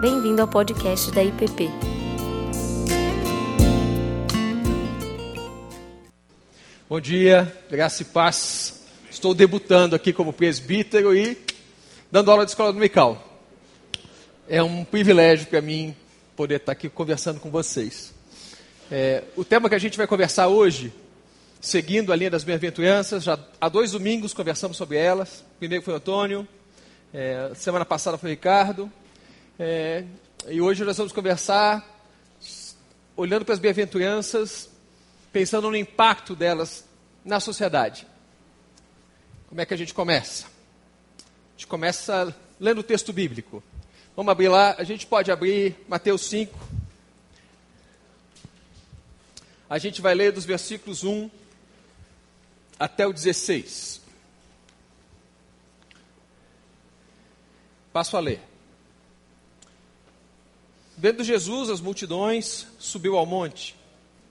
Bem-vindo ao podcast da IPP. Bom dia, graça e paz. Estou debutando aqui como presbítero e dando aula de escola dominical. É um privilégio para mim poder estar aqui conversando com vocês. É, o tema que a gente vai conversar hoje, seguindo a linha das bem-aventuranças, já há dois domingos conversamos sobre elas. O primeiro foi o Antônio, é, semana passada foi o Ricardo, é, e hoje nós vamos conversar olhando para as bem-aventuranças, pensando no impacto delas na sociedade. Como é que a gente começa? A gente começa lendo o texto bíblico. Vamos abrir lá, a gente pode abrir Mateus 5. A gente vai ler dos versículos 1 até o 16. Passo a ler. Vendo Jesus as multidões, subiu ao monte,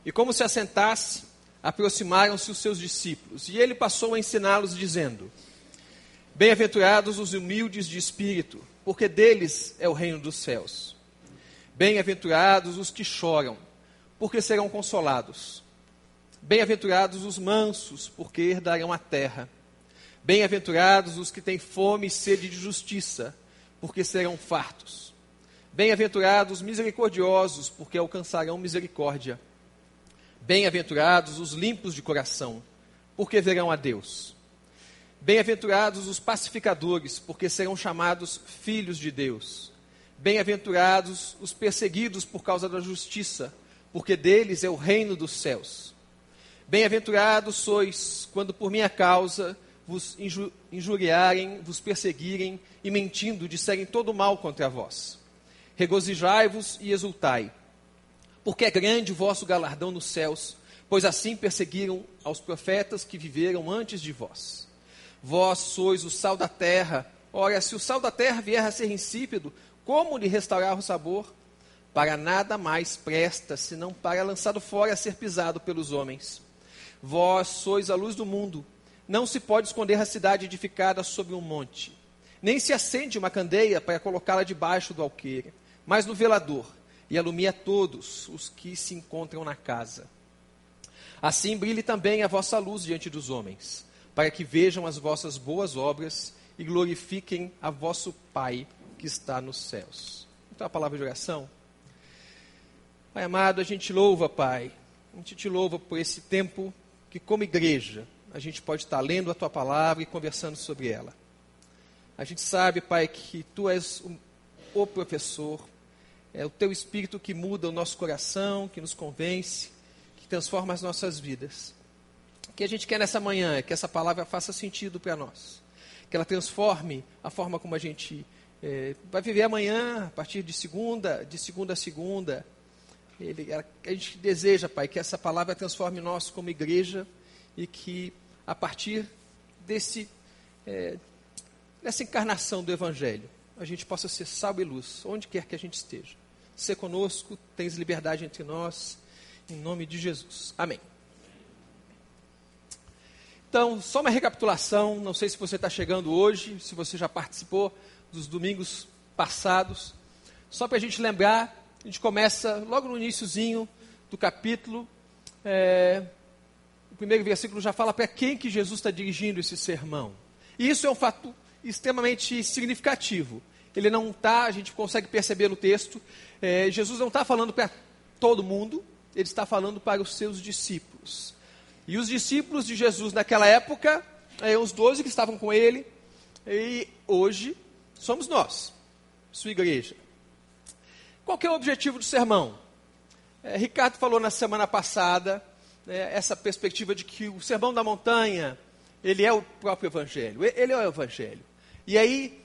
e como se assentasse, aproximaram-se os seus discípulos, e ele passou a ensiná-los, dizendo: Bem-aventurados os humildes de espírito, porque deles é o reino dos céus. Bem-aventurados os que choram, porque serão consolados. Bem-aventurados os mansos, porque herdarão a terra. Bem-aventurados os que têm fome e sede de justiça, porque serão fartos. Bem-aventurados os misericordiosos, porque alcançarão misericórdia. Bem-aventurados os limpos de coração, porque verão a Deus. Bem-aventurados os pacificadores, porque serão chamados filhos de Deus. Bem-aventurados os perseguidos por causa da justiça, porque deles é o reino dos céus. Bem-aventurados sois quando por minha causa vos injuriarem, vos perseguirem e mentindo disserem todo mal contra vós. Regozijai-vos e exultai, porque é grande o vosso galardão nos céus, pois assim perseguiram aos profetas que viveram antes de vós. Vós sois o sal da terra. Ora, se o sal da terra vier a ser insípido, como lhe restaurar o sabor? Para nada mais presta, senão para lançado fora a ser pisado pelos homens. Vós sois a luz do mundo. Não se pode esconder a cidade edificada sobre um monte. Nem se acende uma candeia para colocá-la debaixo do alqueire, mas no velador, e alumia todos os que se encontram na casa. Assim brilhe também a vossa luz diante dos homens para que vejam as vossas boas obras e glorifiquem a vosso Pai que está nos céus. Então a palavra de oração. Pai amado, a gente louva, Pai. A gente te louva por esse tempo que, como igreja, a gente pode estar lendo a tua palavra e conversando sobre ela. A gente sabe, Pai, que tu és o, professor, é o teu espírito que muda o nosso coração, que nos convence, que transforma as nossas vidas que a gente quer nessa manhã é que essa palavra faça sentido para nós. Que ela transforme a forma como a gente é, vai viver amanhã, a partir de segunda, de segunda a segunda. Ele, a, a gente deseja, Pai, que essa palavra transforme nós como igreja e que a partir desse, é, dessa encarnação do Evangelho, a gente possa ser sal e luz, onde quer que a gente esteja. Ser conosco, tens liberdade entre nós, em nome de Jesus. Amém. Então, só uma recapitulação, não sei se você está chegando hoje, se você já participou dos domingos passados. Só para a gente lembrar, a gente começa logo no iníciozinho do capítulo. É, o primeiro versículo já fala para quem que Jesus está dirigindo esse sermão. E isso é um fato extremamente significativo. Ele não está, a gente consegue perceber no texto, é, Jesus não está falando para todo mundo, ele está falando para os seus discípulos. E os discípulos de Jesus naquela época, é, os doze que estavam com ele, e hoje somos nós, sua igreja. Qual é o objetivo do sermão? É, Ricardo falou na semana passada né, essa perspectiva de que o sermão da montanha ele é o próprio evangelho, ele é o evangelho. E aí,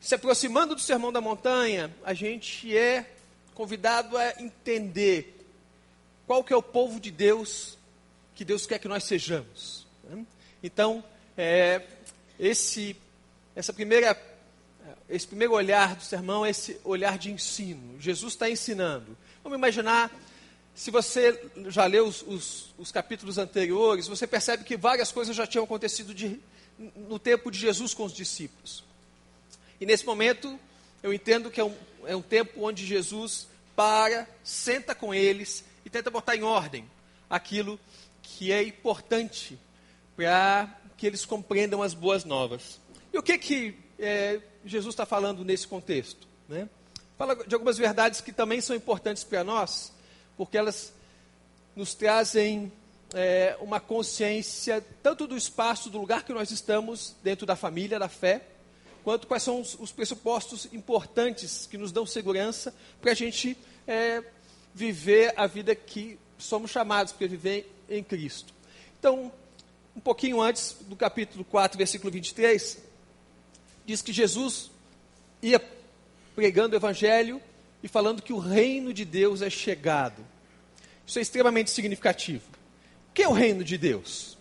se aproximando do sermão da montanha, a gente é convidado a entender qual que é o povo de Deus que Deus quer que nós sejamos. Né? Então, é, esse, essa primeira, esse primeiro olhar do sermão é esse olhar de ensino. Jesus está ensinando. Vamos imaginar, se você já leu os, os, os, capítulos anteriores, você percebe que várias coisas já tinham acontecido de, no tempo de Jesus com os discípulos. E nesse momento, eu entendo que é um, é um tempo onde Jesus para, senta com eles e tenta botar em ordem aquilo que é importante para que eles compreendam as boas novas. E o que que é, Jesus está falando nesse contexto? Né? Fala de algumas verdades que também são importantes para nós, porque elas nos trazem é, uma consciência tanto do espaço, do lugar que nós estamos dentro da família, da fé, quanto quais são os, os pressupostos importantes que nos dão segurança para a gente é, viver a vida que somos chamados para viver em Cristo. Então, um pouquinho antes do capítulo 4, versículo 23, diz que Jesus ia pregando o evangelho e falando que o reino de Deus é chegado. Isso é extremamente significativo. O que é o reino de Deus?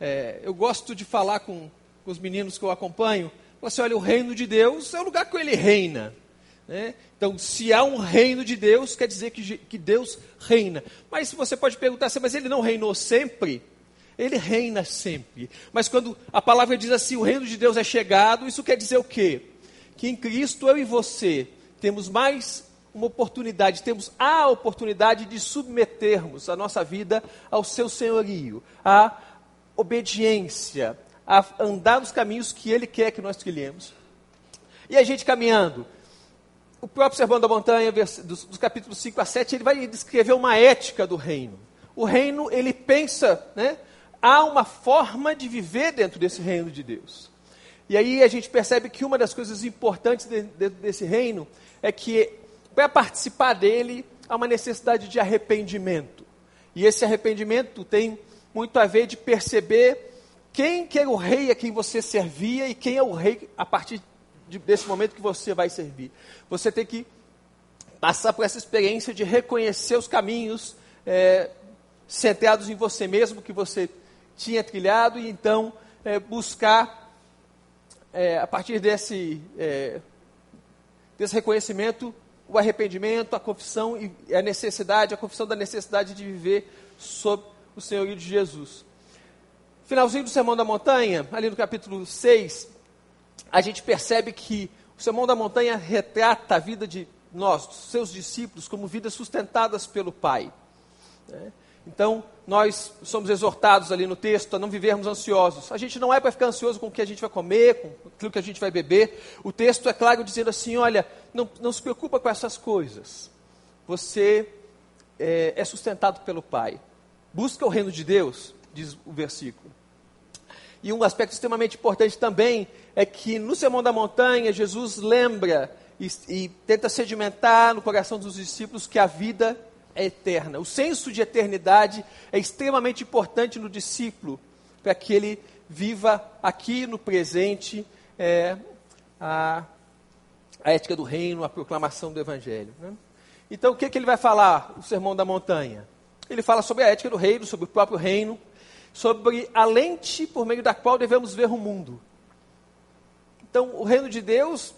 É, eu gosto de falar com, com, os meninos que eu acompanho. Assim, olha, o reino de Deus é o lugar que ele reina. Né? Então, se há um reino de Deus, quer dizer que, que Deus reina. Mas você pode perguntar assim, mas ele não reinou sempre? Ele reina sempre. Mas quando a palavra diz assim, o reino de Deus é chegado, isso quer dizer o quê? Que em Cristo eu e você temos mais uma oportunidade, temos a oportunidade de submetermos a nossa vida ao seu senhorio, à obediência, a andar nos caminhos que ele quer que nós trilhemos. E a gente caminhando, o próprio Sermão da Montanha, dos, dos capítulos 5 a 7, ele vai descrever uma ética do reino. O reino, ele pensa, né? Há uma forma de viver dentro desse reino de Deus. E aí a gente percebe que uma das coisas importantes dentro desse reino é que para participar dele há uma necessidade de arrependimento. E esse arrependimento tem muito a ver de perceber quem que era o rei a quem você servia e quem é o rei a partir de, desse momento que você vai servir. Você tem que passar por essa experiência de reconhecer os caminhos é, centrados em você mesmo que você tinha trilhado e então é, buscar é, a partir desse é, desse reconhecimento o arrependimento, a confissão e a necessidade, a confissão da necessidade de viver sob o senhorio de Jesus. Finalzinho do Sermão da Montanha, ali no capítulo 6, a gente percebe que o Sermão da Montanha retrata a vida de nós, dos seus discípulos, como vidas sustentadas pelo Pai. Né? Então, nós somos exortados ali no texto a não vivermos ansiosos. A gente não é para ficar ansioso com o que a gente vai comer, com aquilo que a gente vai beber. O texto é claro dizendo assim: olha, não, não se preocupa com essas coisas. Você é, é sustentado pelo Pai. Busca o reino de Deus, diz o versículo. E um aspecto extremamente importante também é que no Sermão da Montanha, Jesus lembra e, e tenta sedimentar no coração dos discípulos que a vida é eterna. O senso de eternidade é extremamente importante no discípulo, para que ele viva aqui no presente é, a, a ética do reino, a proclamação do evangelho. Né? Então, o que, que ele vai falar, o Sermão da Montanha? Ele fala sobre a ética do reino, sobre o próprio reino, sobre a lente por meio da qual devemos ver o mundo. Então, o reino de Deus,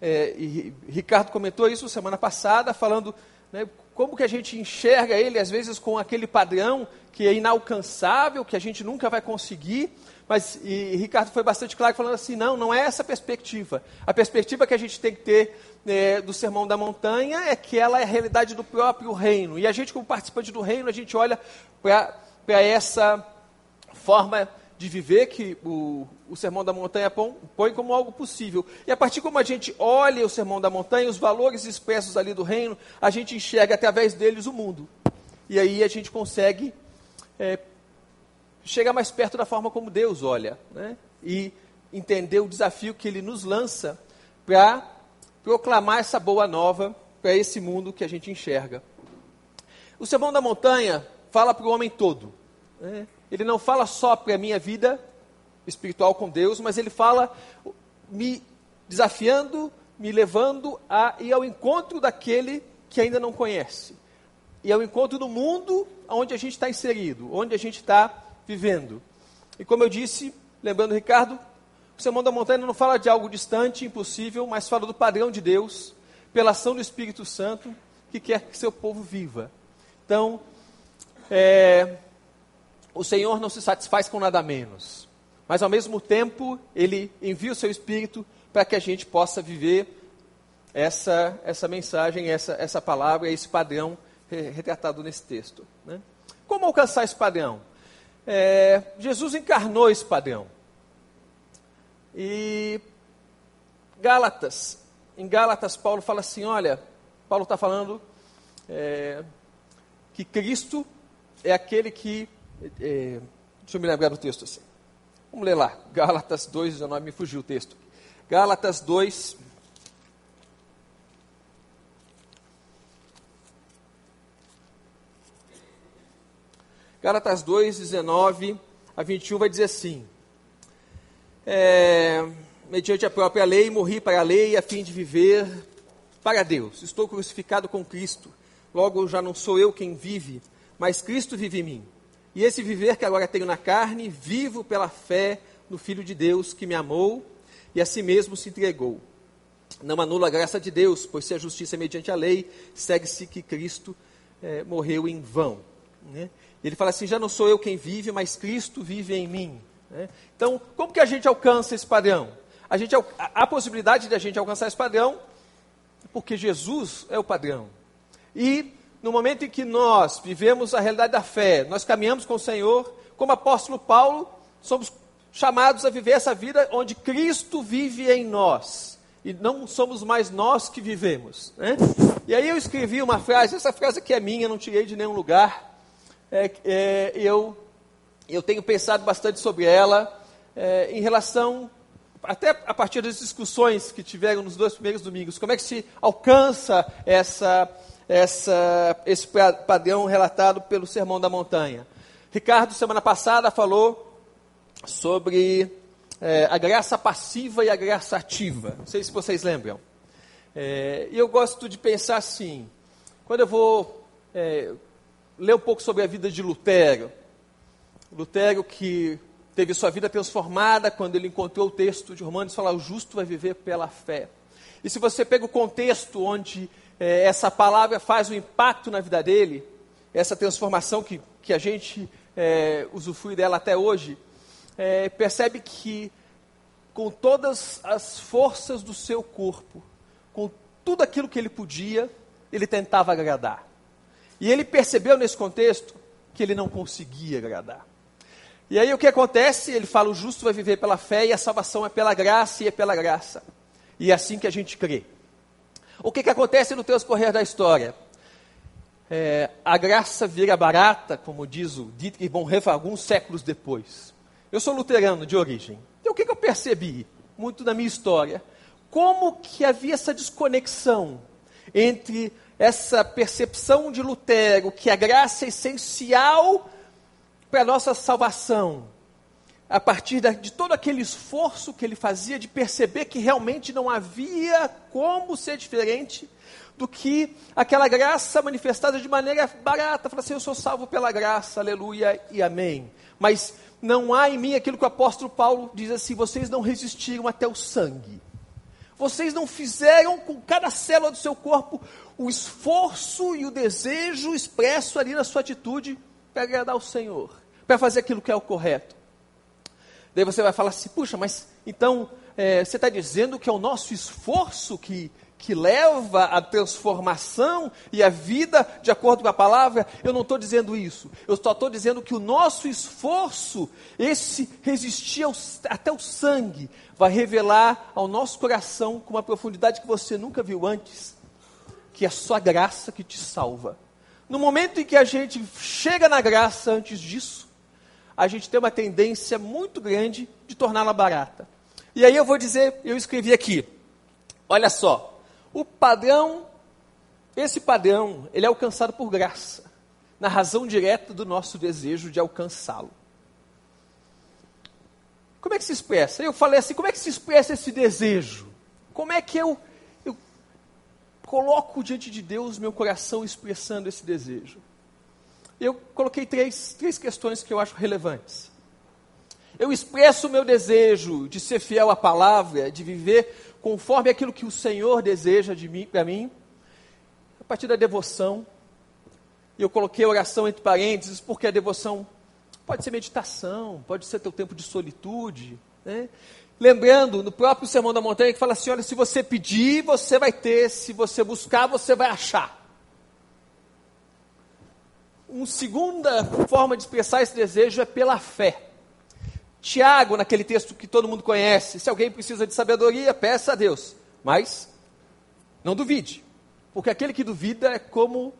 é, e Ricardo comentou isso semana passada, falando né, como que a gente enxerga ele, às vezes, com aquele padrão que é inalcançável, que a gente nunca vai conseguir. Mas, e, Ricardo foi bastante claro falando assim, não, não é essa a perspectiva. A perspectiva que a gente tem que ter é, do Sermão da Montanha é que ela é a realidade do próprio reino. E a gente, como participante do reino, a gente olha para essa forma de viver que o, o Sermão da Montanha põe como algo possível. E a partir como a gente olha o Sermão da Montanha, os valores expressos ali do reino, a gente enxerga através deles o mundo. E aí a gente consegue é, chegar mais perto da forma como Deus olha. Né? E entender o desafio que Ele nos lança para proclamar essa boa nova para esse mundo que a gente enxerga. O Sermão da Montanha fala para o homem todo. Né? ele não fala só para a minha vida espiritual com Deus, mas ele fala me desafiando, me levando a ir ao encontro daquele que ainda não conhece. E ao encontro do mundo onde a gente está inserido, onde a gente está vivendo. E como eu disse, lembrando Ricardo, o Sermão da Montanha não fala de algo distante, impossível, mas fala do padrão de Deus, pela ação do Espírito Santo, que quer que seu povo viva. Então, é, o Senhor não se satisfaz com nada menos, mas ao mesmo tempo, Ele envia o seu Espírito para que a gente possa viver essa, essa mensagem, essa, essa palavra, esse padrão retratado nesse texto. Né? Como alcançar esse padrão? É, Jesus encarnou esse padrão. E Gálatas, em Gálatas, Paulo fala assim: olha, Paulo está falando é, que Cristo é aquele que. É, deixa eu me lembrar do texto assim. Vamos ler lá, Gálatas 2, 19, me fugiu o texto. Gálatas 2, Gálatas 2, 19 a 21 vai dizer assim: é, mediante a própria lei, morri para a lei a fim de viver para Deus. Estou crucificado com Cristo. Logo já não sou eu quem vive, mas Cristo vive em mim. E esse viver que agora tenho na carne, vivo pela fé no Filho de Deus que me amou e a si mesmo se entregou. Não anula a graça de Deus, pois se a justiça é mediante a lei, segue-se que Cristo é, morreu em vão. Né? Ele fala assim: já não sou eu quem vive, mas Cristo vive em mim. Né? Então, como que a gente alcança esse padrão? A, gente, a, a possibilidade de a gente alcançar esse padrão, porque Jesus é o padrão. E no momento em que nós vivemos a realidade da fé, nós caminhamos com o Senhor, como apóstolo Paulo, somos chamados a viver essa vida onde Cristo vive em nós. E não somos mais nós que vivemos. Né? E aí eu escrevi uma frase, essa frase aqui é minha, não tirei de nenhum lugar é, é, eu, eu tenho pensado bastante sobre ela é, em relação, até a partir das discussões que tiveram nos dois primeiros domingos, como é que se alcança essa, essa, esse padrão relatado pelo Sermão da Montanha. Ricardo, semana passada, falou sobre é, a graça passiva e a graça ativa. Não sei se vocês lembram. É, eu gosto de pensar assim: quando eu vou é, ler um pouco sobre a vida de Lutero. Lutero que teve sua vida transformada quando ele encontrou o texto de Romanos fala: o justo vai viver pela fé. E se você pega o contexto onde é, essa palavra faz um impacto na vida dele, essa transformação que, que a gente é, usufrui dela até hoje, é, percebe que com todas as forças do seu corpo, com tudo aquilo que ele podia, ele tentava agradar. E ele percebeu nesse contexto que ele não conseguia agradar. E aí o que acontece? Ele fala: o justo vai viver pela fé e a salvação é pela graça e é pela graça. E é assim que a gente crê. O que, que acontece no transcorrer da história? É, a graça vira barata, como diz o Dietrich Bonhoeffer alguns séculos depois. Eu sou luterano de origem. Então o que, que eu percebi muito na minha história? Como que havia essa desconexão entre essa percepção de Lutero que a graça é essencial para a nossa salvação, a partir de todo aquele esforço que ele fazia de perceber que realmente não havia como ser diferente do que aquela graça manifestada de maneira barata. Fala assim: Eu sou salvo pela graça, aleluia e amém. Mas não há em mim aquilo que o apóstolo Paulo diz assim: Vocês não resistiram até o sangue. Vocês não fizeram com cada célula do seu corpo o esforço e o desejo expresso ali na sua atitude para agradar o Senhor, para fazer aquilo que é o correto. Daí você vai falar assim, puxa, mas então é, você está dizendo que é o nosso esforço que, que leva à transformação e à vida de acordo com a palavra? Eu não estou dizendo isso. Eu só estou dizendo que o nosso esforço, esse resistir ao, até o sangue, vai revelar ao nosso coração com uma profundidade que você nunca viu antes que é a sua graça que te salva. No momento em que a gente chega na graça antes disso, a gente tem uma tendência muito grande de torná-la barata. E aí eu vou dizer, eu escrevi aqui, olha só, o padrão, esse padrão, ele é alcançado por graça, na razão direta do nosso desejo de alcançá-lo. Como é que se expressa? Eu falei assim, como é que se expressa esse desejo? Como é que eu coloco diante de Deus meu coração expressando esse desejo. Eu coloquei três, três questões que eu acho relevantes. Eu expresso o meu desejo de ser fiel à palavra, de viver conforme aquilo que o Senhor deseja de mim, para mim, a partir da devoção. E eu coloquei oração entre parênteses, porque a devoção pode ser meditação, pode ser teu tempo de solitude, Né? Lembrando, no próprio Sermão da Montanha, que fala assim: olha, se você pedir, você vai ter, se você buscar, você vai achar. Uma segunda forma de expressar esse desejo é pela fé. Tiago, naquele texto que todo mundo conhece, se alguém precisa de sabedoria, peça a Deus. Mas não duvide, porque aquele que duvida é como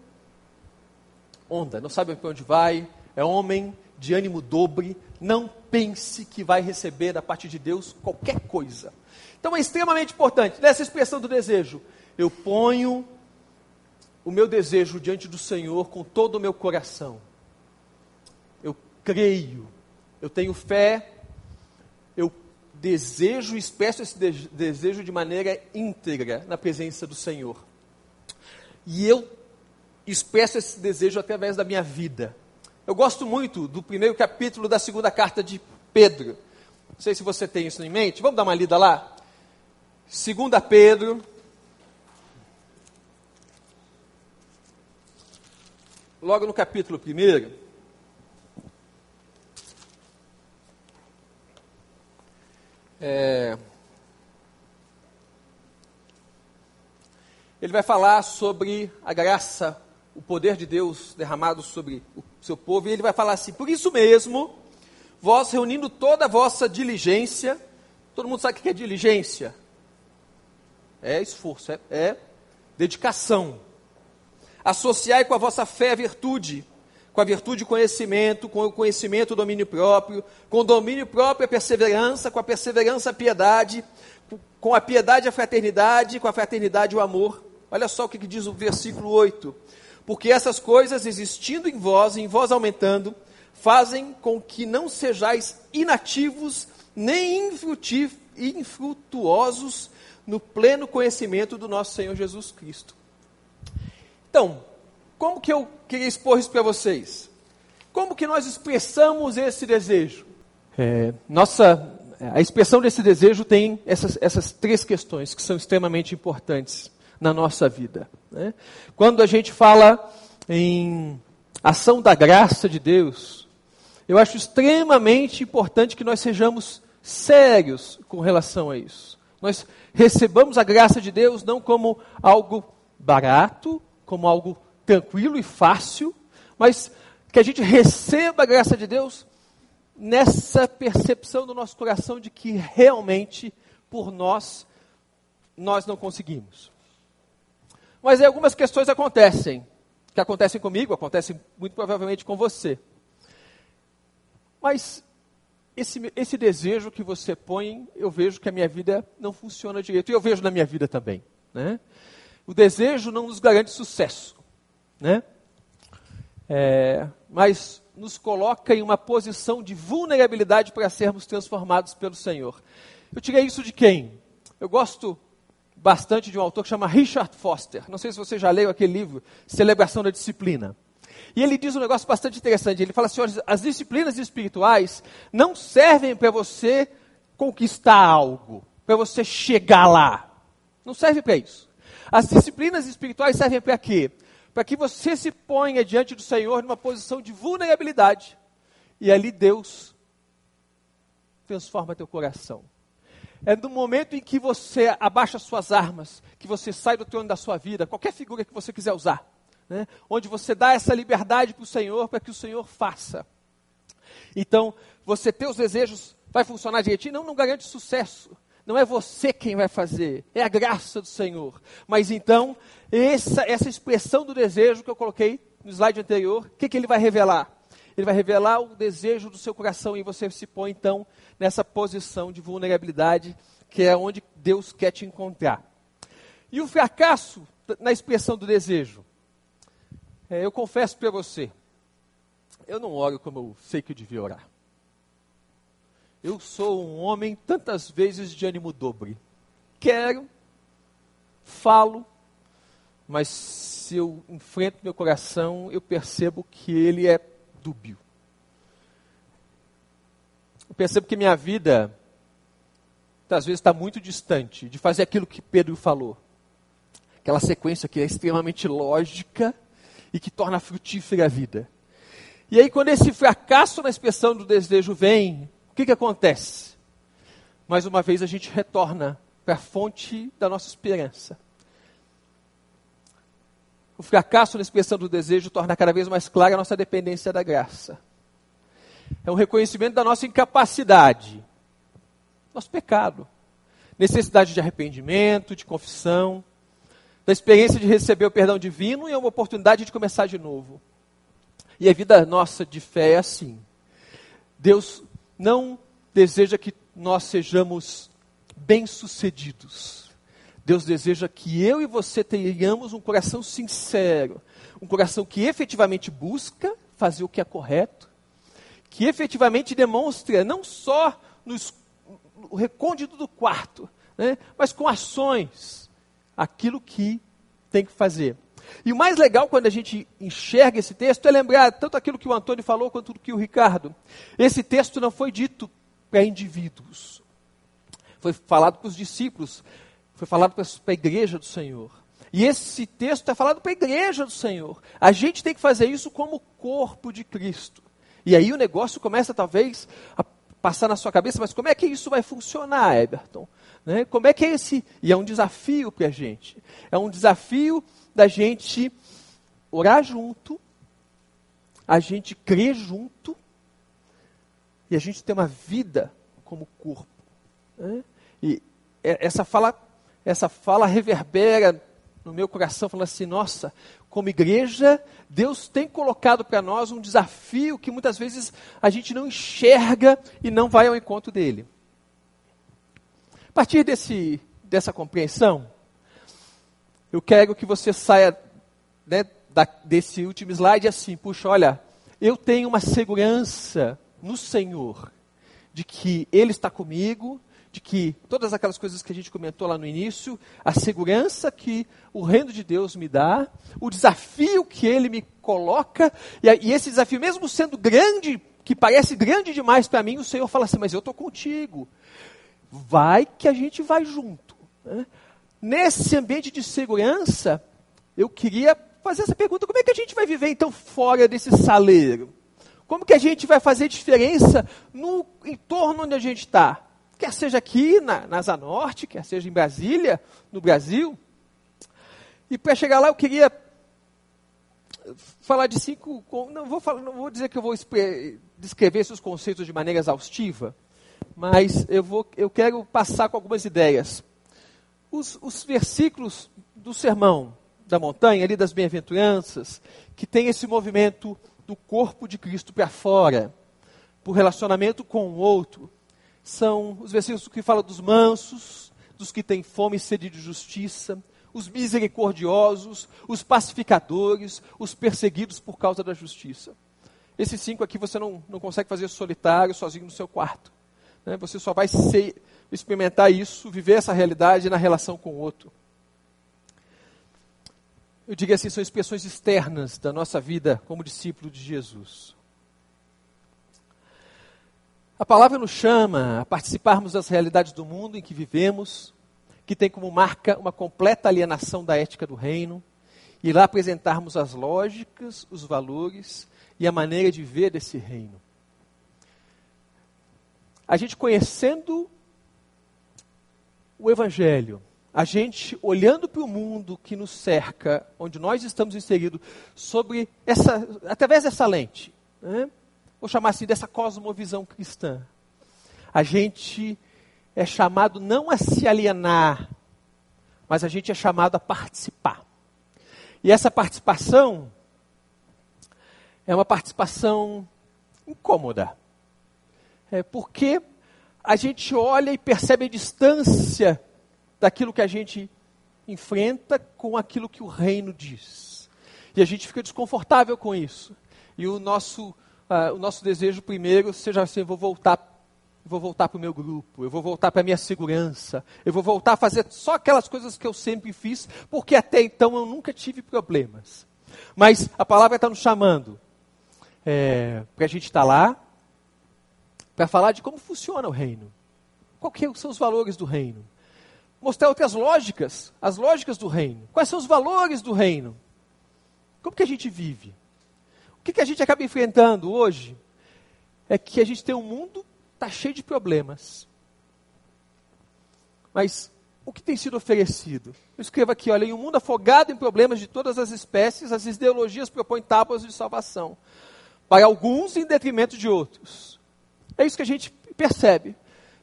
onda, não sabe para onde vai, é homem de ânimo dobre, não pense que vai receber da parte de Deus qualquer coisa. Então é extremamente importante, nessa expressão do desejo, eu ponho o meu desejo diante do Senhor com todo o meu coração. Eu creio, eu tenho fé, eu desejo, expresso esse de desejo de maneira íntegra na presença do Senhor. E eu expresso esse desejo através da minha vida. Eu gosto muito do primeiro capítulo da segunda carta de Pedro. Não sei se você tem isso em mente. Vamos dar uma lida lá? Segunda Pedro, logo no capítulo 1. É, ele vai falar sobre a graça, o poder de Deus derramado sobre o seu povo, e ele vai falar assim: por isso mesmo, vós reunindo toda a vossa diligência, todo mundo sabe o que é diligência? É esforço, é, é dedicação Associai com a vossa fé a virtude, com a virtude conhecimento, com o conhecimento o domínio próprio, com o domínio próprio a perseverança, com a perseverança a piedade, com a piedade a fraternidade, com a fraternidade o amor. Olha só o que diz o versículo 8. Porque essas coisas existindo em vós, em vós aumentando, fazem com que não sejais inativos nem infrutuosos no pleno conhecimento do nosso Senhor Jesus Cristo. Então, como que eu queria expor isso para vocês? Como que nós expressamos esse desejo? É, nossa, a expressão desse desejo tem essas, essas três questões que são extremamente importantes na nossa vida. Né? Quando a gente fala em ação da graça de Deus, eu acho extremamente importante que nós sejamos sérios com relação a isso. Nós recebamos a graça de Deus não como algo barato, como algo tranquilo e fácil, mas que a gente receba a graça de Deus nessa percepção do nosso coração de que realmente por nós nós não conseguimos. Mas aí algumas questões acontecem, que acontecem comigo, acontecem muito provavelmente com você. Mas esse, esse desejo que você põe, eu vejo que a minha vida não funciona direito. E eu vejo na minha vida também. Né? O desejo não nos garante sucesso, né? É, mas nos coloca em uma posição de vulnerabilidade para sermos transformados pelo Senhor. Eu tirei isso de quem? Eu gosto bastante de um autor que chama Richard Foster. Não sei se você já leu aquele livro, Celebração da Disciplina. E ele diz um negócio bastante interessante. Ele fala assim: olha, as disciplinas espirituais não servem para você conquistar algo, para você chegar lá. Não serve para isso. As disciplinas espirituais servem para quê? Para que você se ponha diante do Senhor numa posição de vulnerabilidade. E ali Deus transforma teu coração. É no momento em que você abaixa suas armas, que você sai do trono da sua vida, qualquer figura que você quiser usar, né? onde você dá essa liberdade para o Senhor, para que o Senhor faça. Então, você ter os desejos vai funcionar direitinho? Não, não garante sucesso. Não é você quem vai fazer, é a graça do Senhor. Mas então, essa, essa expressão do desejo que eu coloquei no slide anterior, o que, que ele vai revelar? Ele vai revelar o desejo do seu coração e você se põe então nessa posição de vulnerabilidade, que é onde Deus quer te encontrar. E o fracasso na expressão do desejo? É, eu confesso para você, eu não oro como eu sei que eu devia orar. Eu sou um homem tantas vezes de ânimo dobre. Quero, falo, mas se eu enfrento meu coração, eu percebo que ele é dúbio. Eu percebo que minha vida, às vezes, está muito distante de fazer aquilo que Pedro falou. Aquela sequência que é extremamente lógica e que torna frutífera a vida. E aí, quando esse fracasso na expressão do desejo vem, o que, que acontece? mais uma vez a gente retorna para a fonte da nossa esperança. O fracasso na expressão do desejo torna cada vez mais clara a nossa dependência da graça. É um reconhecimento da nossa incapacidade, nosso pecado, necessidade de arrependimento, de confissão, da experiência de receber o perdão divino e uma oportunidade de começar de novo. E a vida nossa de fé é assim. Deus não deseja que nós sejamos bem-sucedidos. Deus deseja que eu e você tenhamos um coração sincero, um coração que efetivamente busca fazer o que é correto, que efetivamente demonstra não só nos, no recôndito do quarto, né, mas com ações, aquilo que tem que fazer. E o mais legal quando a gente enxerga esse texto é lembrar tanto aquilo que o Antônio falou quanto o que o Ricardo. Esse texto não foi dito para indivíduos. Foi falado para os discípulos, foi falado para a igreja do Senhor. E esse texto é falado para a igreja do Senhor. A gente tem que fazer isso como corpo de Cristo. E aí o negócio começa talvez a passar na sua cabeça, mas como é que isso vai funcionar, Everton? Né? Como é que é esse? E é um desafio para a gente. É um desafio da gente orar junto, a gente crer junto e a gente ter uma vida como corpo. Né? E essa fala, essa fala reverbera no meu coração, falando assim: nossa, como igreja, Deus tem colocado para nós um desafio que muitas vezes a gente não enxerga e não vai ao encontro dele. A partir desse, dessa compreensão, eu quero que você saia né, da, desse último slide assim: puxa, olha, eu tenho uma segurança no Senhor de que Ele está comigo, de que todas aquelas coisas que a gente comentou lá no início, a segurança que o reino de Deus me dá, o desafio que Ele me coloca, e, e esse desafio, mesmo sendo grande, que parece grande demais para mim, o Senhor fala assim: Mas eu estou contigo vai que a gente vai junto. Né? Nesse ambiente de segurança, eu queria fazer essa pergunta: como é que a gente vai viver então fora desse saleiro? Como que a gente vai fazer diferença no entorno onde a gente está? Quer seja aqui na, na Asa Norte, quer seja em Brasília, no Brasil. E para chegar lá, eu queria falar de cinco. Não vou, falar, não vou dizer que eu vou descrever esses conceitos de maneira exaustiva, mas eu, vou, eu quero passar com algumas ideias. Os, os versículos do sermão da montanha, ali das bem-aventuranças, que tem esse movimento do corpo de Cristo para fora, por relacionamento com o outro, são os versículos que falam dos mansos, dos que têm fome e sede de justiça, os misericordiosos, os pacificadores, os perseguidos por causa da justiça. Esses cinco aqui você não, não consegue fazer solitário, sozinho no seu quarto. Né? Você só vai ser, experimentar isso, viver essa realidade na relação com o outro. Eu digo assim, são expressões externas da nossa vida como discípulo de Jesus. A palavra nos chama a participarmos das realidades do mundo em que vivemos, que tem como marca uma completa alienação da ética do reino, e lá apresentarmos as lógicas, os valores e a maneira de ver desse reino a gente conhecendo o Evangelho, a gente olhando para o mundo que nos cerca, onde nós estamos inseridos, sobre essa, através dessa lente, né? vou chamar assim, dessa cosmovisão cristã, a gente é chamado não a se alienar, mas a gente é chamado a participar. E essa participação é uma participação incômoda. É porque a gente olha e percebe a distância daquilo que a gente enfrenta com aquilo que o reino diz. E a gente fica desconfortável com isso. E o nosso, uh, o nosso desejo primeiro seja assim, vou voltar vou voltar para o meu grupo, eu vou voltar para a minha segurança, eu vou voltar a fazer só aquelas coisas que eu sempre fiz, porque até então eu nunca tive problemas. Mas a palavra está nos chamando é, para a gente estar tá lá, para falar de como funciona o reino. Quais são os valores do reino? Mostrar outras lógicas, as lógicas do reino. Quais são os valores do reino? Como que a gente vive? O que, que a gente acaba enfrentando hoje é que a gente tem um mundo está cheio de problemas. Mas o que tem sido oferecido? Eu escrevo aqui, olha, em um mundo afogado em problemas de todas as espécies, as ideologias propõem tábuas de salvação. Para alguns, em detrimento de outros. É isso que a gente percebe.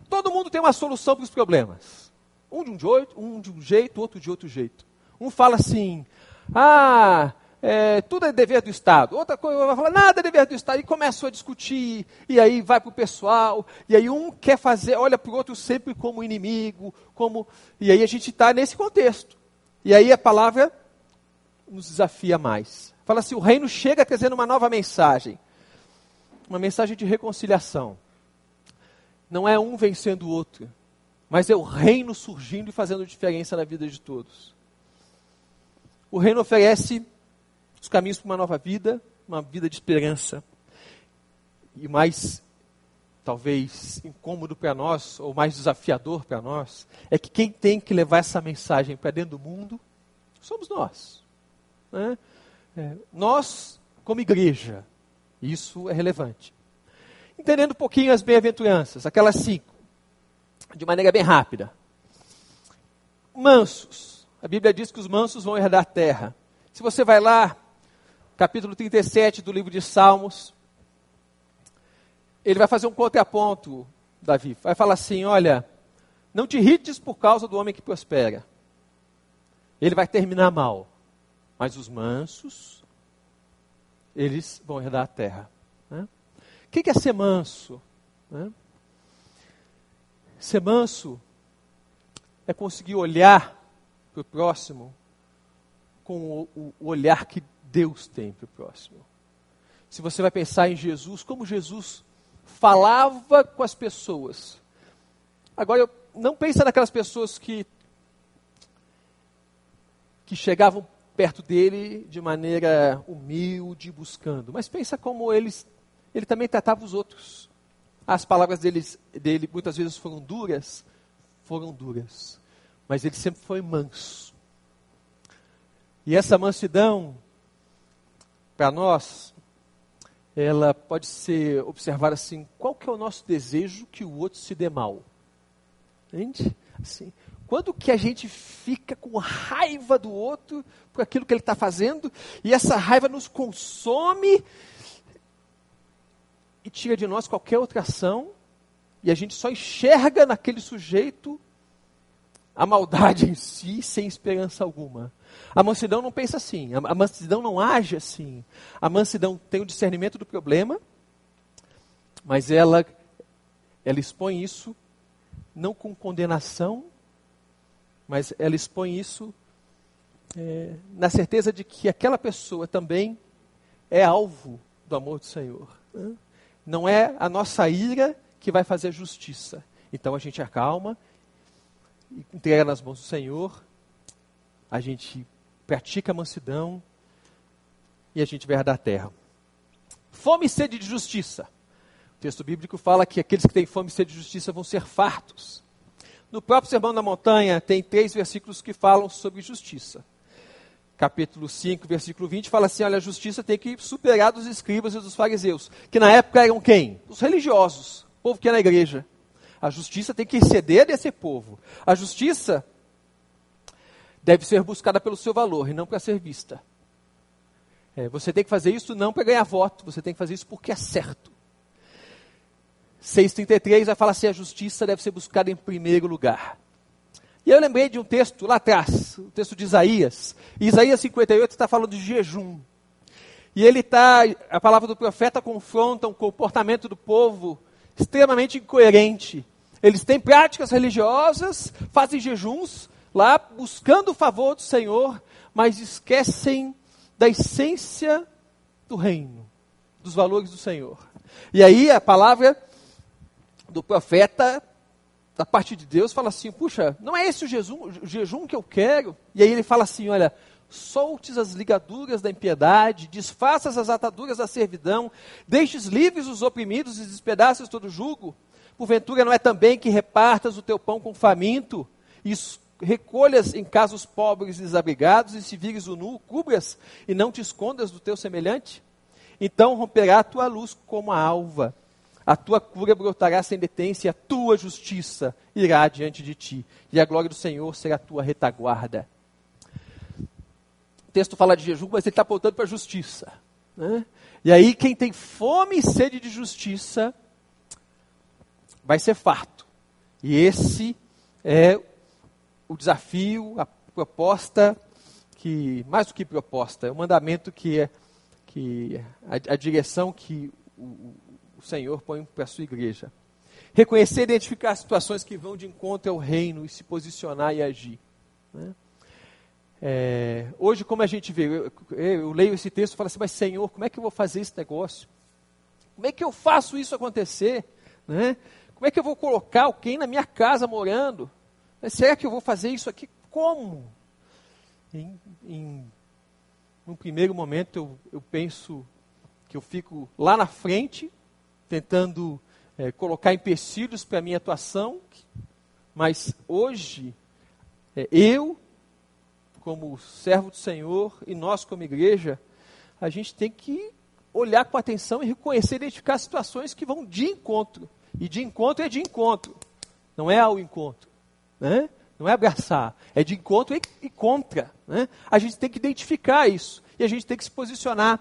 Todo mundo tem uma solução para os problemas. Um de um jeito, um de um jeito, outro de outro jeito. Um fala assim: ah, é, tudo é dever do Estado. Outra coisa vai falar, nada é dever do Estado. E começam a discutir, e aí vai para o pessoal, e aí um quer fazer, olha para o outro sempre como inimigo, como. E aí a gente está nesse contexto. E aí a palavra nos desafia mais. Fala assim: o reino chega trazendo uma nova mensagem. Uma mensagem de reconciliação. Não é um vencendo o outro, mas é o reino surgindo e fazendo diferença na vida de todos. O reino oferece os caminhos para uma nova vida, uma vida de esperança. E mais, talvez, incômodo para nós, ou mais desafiador para nós, é que quem tem que levar essa mensagem para dentro do mundo somos nós. Né? É, nós, como igreja, isso é relevante. Entendendo um pouquinho as bem-aventuranças, aquelas cinco, de maneira bem rápida. Mansos. A Bíblia diz que os mansos vão herdar a terra. Se você vai lá, capítulo 37 do livro de Salmos, ele vai fazer um contraponto, Davi. Vai falar assim: olha, não te irrites por causa do homem que prospera. Ele vai terminar mal. Mas os mansos, eles vão herdar a terra. Né? O que é ser manso? Né? Ser manso é conseguir olhar para o próximo com o, olhar que Deus tem para o próximo. Se você vai pensar em Jesus, como Jesus falava com as pessoas. Agora, não pensa naquelas pessoas que, que chegavam perto dele de maneira humilde, buscando, mas pensa como eles, ele também tratava os outros. As palavras dele muitas vezes foram duras, foram duras, mas ele sempre foi manso. E essa mansidão para nós, ela pode ser observada assim, qual que é o nosso desejo que o outro se dê mal? Entende? Assim, quando que a gente fica com raiva do outro por aquilo que ele está fazendo, e essa raiva nos consome tira de nós qualquer outra ação, e a gente só enxerga naquele sujeito a maldade em si sem esperança alguma. A mansidão não pensa assim, a mansidão não age assim. A mansidão tem o discernimento do problema, mas ela, ela expõe isso não com condenação, mas ela expõe isso é, na certeza de que aquela pessoa também é alvo do amor do Senhor. Né? Não é a nossa ira que vai fazer justiça. Então a gente acalma, entrega nas mãos do Senhor, a gente pratica a mansidão e a gente vai herdar terra. Fome e sede de justiça. O texto bíblico fala que aqueles que têm fome e sede de justiça vão ser fartos. No próprio Sermão da Montanha, tem três versículos que falam sobre justiça. Capítulo 5, versículo 20, fala assim: olha, a justiça tem que superar dos escribas e dos fariseus, que na época eram quem? Os religiosos, o povo que é na igreja. A justiça tem que exceder desse povo. A justiça deve ser buscada pelo seu valor e não para ser vista. É, você tem que fazer isso não para ganhar voto, você tem que fazer isso porque é certo. 6,33 vai falar assim: a justiça deve ser buscada em primeiro lugar. E eu lembrei de um texto lá atrás, o texto de Isaías. E Isaías 58 está falando de jejum. E ele está, a palavra do profeta confronta um comportamento do povo extremamente incoerente. Eles têm práticas religiosas, fazem jejuns, lá buscando o favor do Senhor, mas esquecem da essência do reino, dos valores do Senhor. E aí a palavra do profeta, da parte de Deus, fala assim: puxa, não é esse o jejum, o jejum que eu quero? E aí ele fala assim: olha, soltes as ligaduras da impiedade, desfaças as ataduras da servidão, deixes livres os oprimidos e despedaças todo jugo. Porventura não é também que repartas o teu pão com faminto e recolhas em casa os pobres e desabrigados, e se vires o nu, cubras e não te escondas do teu semelhante? Então romperá a tua luz como a alva, a tua cura brotará sem detência, a tua justiça irá diante de ti, e a glória do Senhor será a tua retaguarda. O texto fala de jejum, mas ele está apontando para a justiça. Né? E aí, quem tem fome e sede de justiça, vai ser farto. E esse é o desafio, a proposta que, mais do que proposta, é o mandamento que é que a, a direção que o, o Senhor põe para a sua igreja. Reconhecer e identificar as situações que vão de encontro ao reino e se posicionar e agir. Né? É, hoje, como a gente vê, eu, eu, leio esse texto e falo assim, mas Senhor, como é que eu vou fazer esse negócio? Como é que eu faço isso acontecer? Né? Como é que eu vou colocar alguém na minha casa morando? Será que eu vou fazer isso aqui? Como? Em, em primeiro momento eu, eu penso que eu fico lá na frente, tentando é, colocar empecilhos para a minha atuação, mas hoje, é, eu, como servo do Senhor, e nós como igreja, a gente tem que olhar com atenção e reconhecer, identificar situações que vão de encontro. E de encontro é de encontro, não é ao encontro. Né? Não é abraçar, é de encontro e, e contra. Né? A gente tem que identificar isso e a gente tem que se posicionar.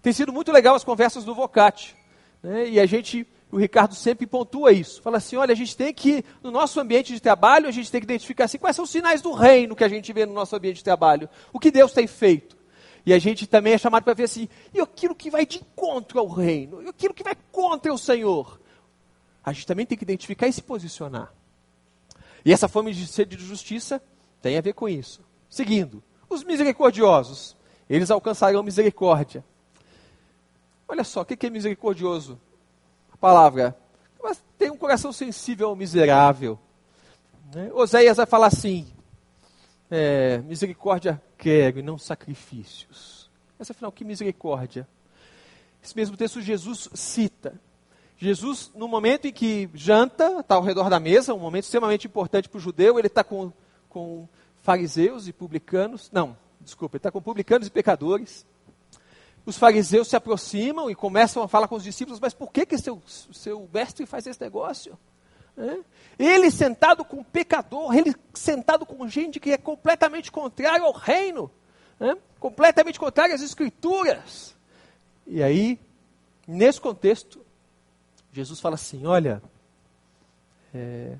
Tem sido muito legal as conversas do Vocate. Né? E a gente, o Ricardo sempre pontua isso. Fala assim: olha, a gente tem que, no nosso ambiente de trabalho, a gente tem que identificar assim, quais são os sinais do reino que a gente vê no nosso ambiente de trabalho. O que Deus tem feito. E a gente também é chamado para ver assim, e aquilo que vai de encontro ao reino, e aquilo que vai contra o Senhor. A gente também tem que identificar e se posicionar. E essa fome de sede de justiça tem a ver com isso. Seguindo, os misericordiosos, eles alcançarão misericórdia. Olha só, o que é misericordioso? A palavra, tem um coração sensível ao miserável. Né? Oséias vai falar assim: é, misericórdia quero e não sacrifícios. Mas afinal, que misericórdia? Esse mesmo texto Jesus cita. Jesus, no momento em que janta, está ao redor da mesa, um momento extremamente importante para o judeu, ele está com, com fariseus e publicanos, não, desculpa, ele está com publicanos e pecadores. Os fariseus se aproximam e começam a falar com os discípulos, mas por que, que seu, seu mestre faz esse negócio? É? Ele sentado com pecador, ele sentado com gente que é completamente contrário ao reino, é? completamente contrário às escrituras. E aí, nesse contexto, Jesus fala assim: olha, é,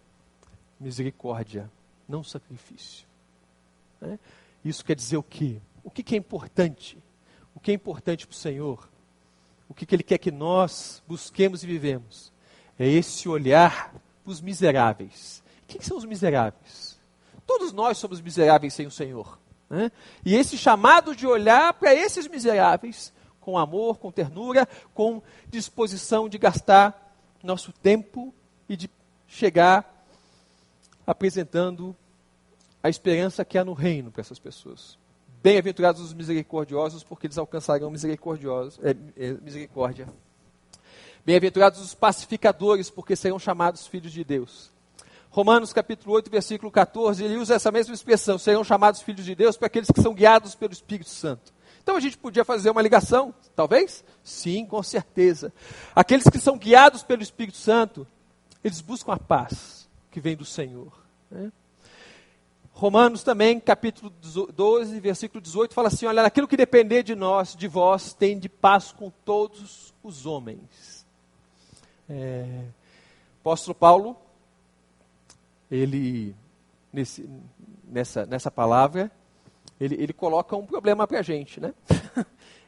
misericórdia, não sacrifício. Isso quer dizer o quê? O que, que é importante? O que é importante para o Senhor? O que, que Ele quer que nós busquemos e vivemos? É esse olhar para os miseráveis. Quem são os miseráveis? Todos nós somos miseráveis sem o Senhor. Né? E esse chamado de olhar para esses miseráveis com amor, com ternura, com disposição de gastar nosso tempo e de chegar apresentando a esperança que há no reino para essas pessoas. Bem-aventurados os misericordiosos, porque eles alcançarão misericordiosos, é, é, misericórdia. Bem-aventurados os pacificadores, porque serão chamados filhos de Deus. Romanos capítulo 8, versículo 14, ele usa essa mesma expressão, serão chamados filhos de Deus para aqueles que são guiados pelo Espírito Santo. Então a gente podia fazer uma ligação, talvez? Sim, com certeza. Aqueles que são guiados pelo Espírito Santo, eles buscam a paz que vem do Senhor. Né? Romanos também, capítulo 12, versículo 18, fala assim: Olha, naquilo que depender de nós, de vós, tem de paz com todos os homens. É, apóstolo Paulo, ele, nesse, nessa, nessa palavra, ele, ele coloca um problema para a gente, né?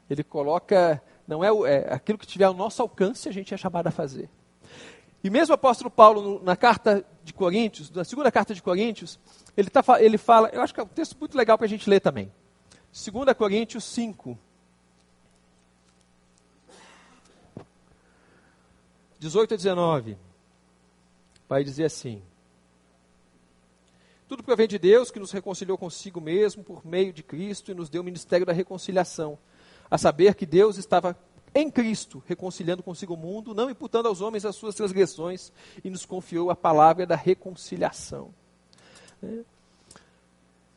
ele coloca, não é, é, aquilo que tiver ao nosso alcance, a gente é chamado a fazer. E mesmo o apóstolo Paulo, na carta de Coríntios, na segunda carta de Coríntios, ele, tá, ele fala, eu acho que é um texto muito legal para a gente ler também. 2 Coríntios 5. 18 a 19. Vai dizer assim: tudo provém de Deus que nos reconciliou consigo mesmo por meio de Cristo e nos deu o ministério da reconciliação. A saber que Deus estava em Cristo, reconciliando consigo o mundo, não imputando aos homens as suas transgressões, e nos confiou a palavra da reconciliação. É. O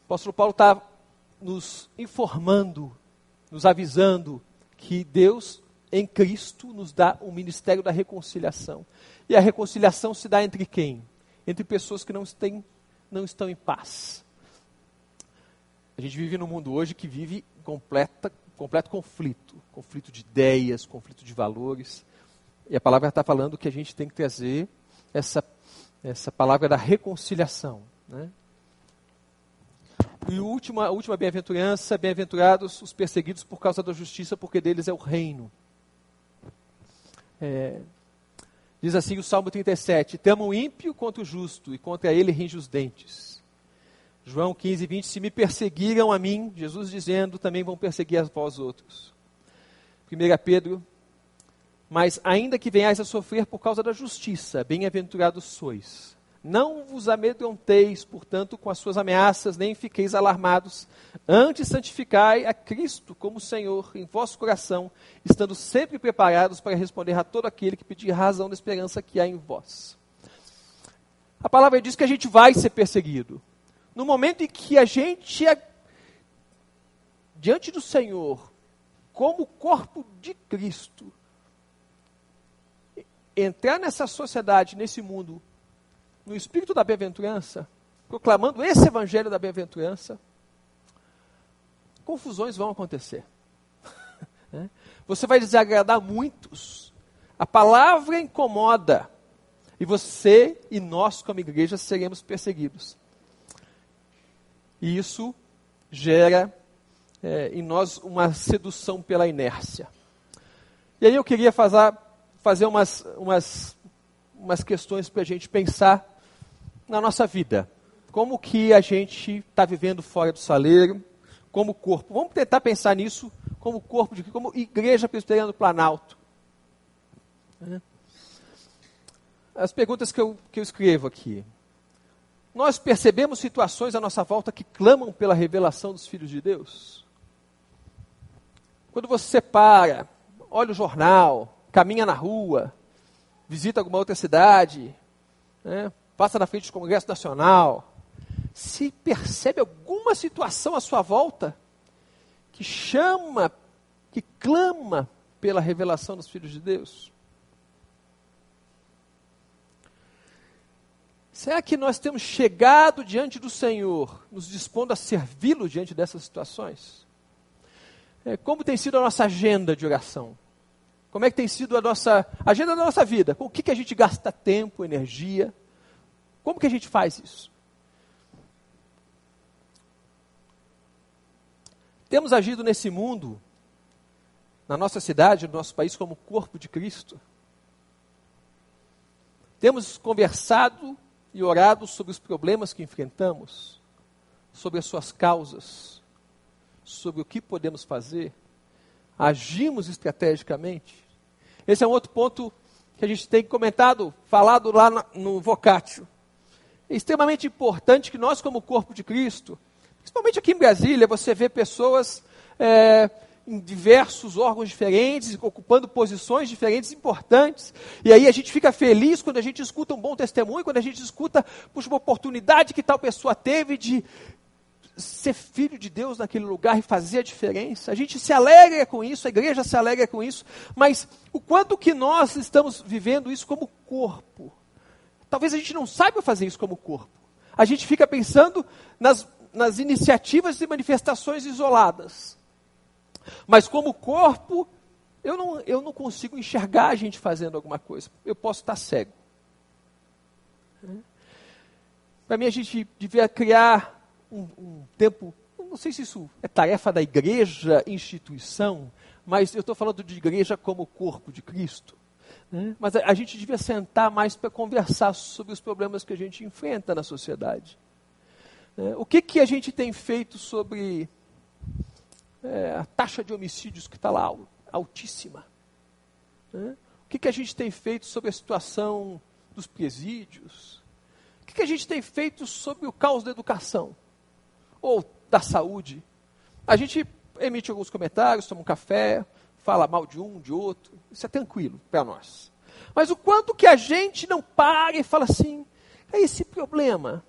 apóstolo Paulo está nos informando, nos avisando que Deus em Cristo, nos dá o ministério da reconciliação. E a reconciliação se dá entre quem? Entre pessoas que não, têm, não estão em paz. A gente vive num mundo hoje que vive completa, completo conflito conflito de ideias, conflito de valores. E a palavra está falando que a gente tem que trazer essa, essa palavra da reconciliação. Né? E a última, a última bem-aventurança, bem-aventurados os perseguidos por causa da justiça, porque deles é o reino. É, diz assim o Salmo 37, Temo o ímpio contra o justo, e contra ele ringe os dentes. João 15, 20, se me perseguiram a mim, Jesus dizendo, também vão perseguir a vós outros. 1 Pedro, mas ainda que venhais a sofrer por causa da justiça, bem-aventurados sois. Não vos amedronteis, portanto, com as suas ameaças, nem fiqueis alarmados. Antes santificai a Cristo como Senhor em vosso coração, estando sempre preparados para responder a todo aquele que pedir razão da esperança que há em vós. A palavra diz que a gente vai ser perseguido. No momento em que a gente, é, diante do Senhor, como corpo de Cristo, entrar nessa sociedade, nesse mundo, no espírito da bem-aventurança, proclamando esse evangelho da bem-aventurança, confusões vão acontecer. Né? Você vai desagradar muitos. A palavra incomoda. E você e nós, como igreja, seremos perseguidos. E isso gera é, em nós uma sedução pela inércia. E aí eu queria fazer, fazer umas, umas, umas questões para a gente pensar na nossa vida. Como que a gente está vivendo fora do saleiro, como corpo. Vamos tentar pensar nisso como corpo, de como igreja presbiteriana do Planalto. É. As perguntas que eu, que eu escrevo aqui. Nós percebemos situações à nossa volta que clamam pela revelação dos filhos de Deus? Quando você para, olha o jornal, caminha na rua, visita alguma outra cidade, né, passa na frente do Congresso Nacional, se percebe alguma situação à sua volta que chama, que clama pela revelação dos filhos de Deus? Será que nós temos chegado diante do Senhor, nos dispondo a servi-lo diante dessas situações? É, como tem sido a nossa agenda de oração? Como é que tem sido a nossa agenda da nossa vida? Com o que, que a gente gasta tempo, energia? Como que a gente faz isso? Temos agido nesse mundo, na nossa cidade, no nosso país, como corpo de Cristo. Temos conversado e orado sobre os problemas que enfrentamos, sobre as suas causas, sobre o que podemos fazer. Agimos estrategicamente. Esse é um outro ponto que a gente tem comentado, falado lá no Vocatio. É extremamente importante que nós, como corpo de Cristo, principalmente aqui em Brasília, você vê pessoas é, em diversos órgãos diferentes, ocupando posições diferentes importantes. E aí a gente fica feliz quando a gente escuta um bom testemunho, quando a gente escuta puxa, uma oportunidade que tal pessoa teve de ser filho de Deus naquele lugar e fazer a diferença. A gente se alegra com isso, a igreja se alegra com isso, mas o quanto que nós estamos vivendo isso como corpo? Talvez a gente não saiba fazer isso como corpo. A gente fica pensando nas, nas iniciativas e manifestações isoladas. Mas como corpo, eu não, eu não consigo enxergar a gente fazendo alguma coisa. Eu posso estar cego. Para mim, a gente devia criar um, um tempo. Não sei se isso é tarefa da igreja, instituição, mas eu estou falando de igreja como corpo de Cristo. Né? Mas a, gente devia sentar mais para conversar sobre os problemas que a gente enfrenta na sociedade. Né? O que, que a gente tem feito sobre é, a taxa de homicídios que está lá altíssima? Né? O que, que a gente tem feito sobre a situação dos presídios? O que, que a gente tem feito sobre o caos da educação? Ou da saúde? A gente emite alguns comentários, toma um café, fala mal de um, de outro, isso é tranquilo para nós. Mas o quanto que a gente não para e fala assim, é esse problema,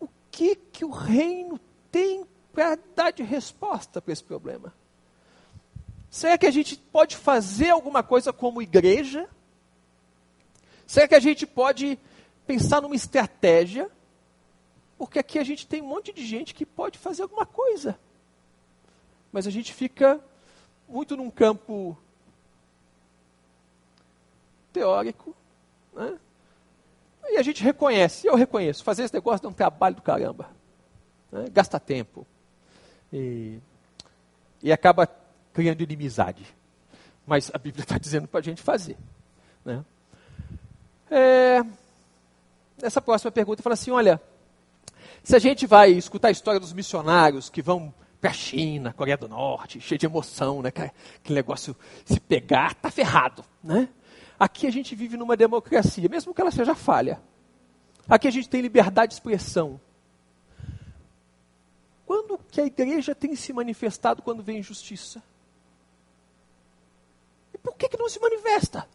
o que que o reino tem para dar de resposta para esse problema? Será que a gente pode fazer alguma coisa como igreja? Será que a gente pode pensar numa estratégia? Porque aqui a gente tem um monte de gente que pode fazer alguma coisa. Mas a gente fica muito num campo teórico, né? E a gente reconhece, eu reconheço, fazer esse negócio dá um trabalho do caramba. Né? Gasta tempo. E, e acaba criando inimizade. Mas a Bíblia está dizendo para a gente fazer. Né? É, essa próxima pergunta fala assim: olha, se a gente vai escutar a história dos missionários que vão para a China, Coreia do Norte, cheio de emoção, né? Aquele negócio, se pegar, tá ferrado, né? Aqui a gente vive numa democracia, mesmo que ela seja falha. Aqui a gente tem liberdade de expressão. Quando que a igreja tem se manifestado quando vem injustiça? E por que, que não se manifesta?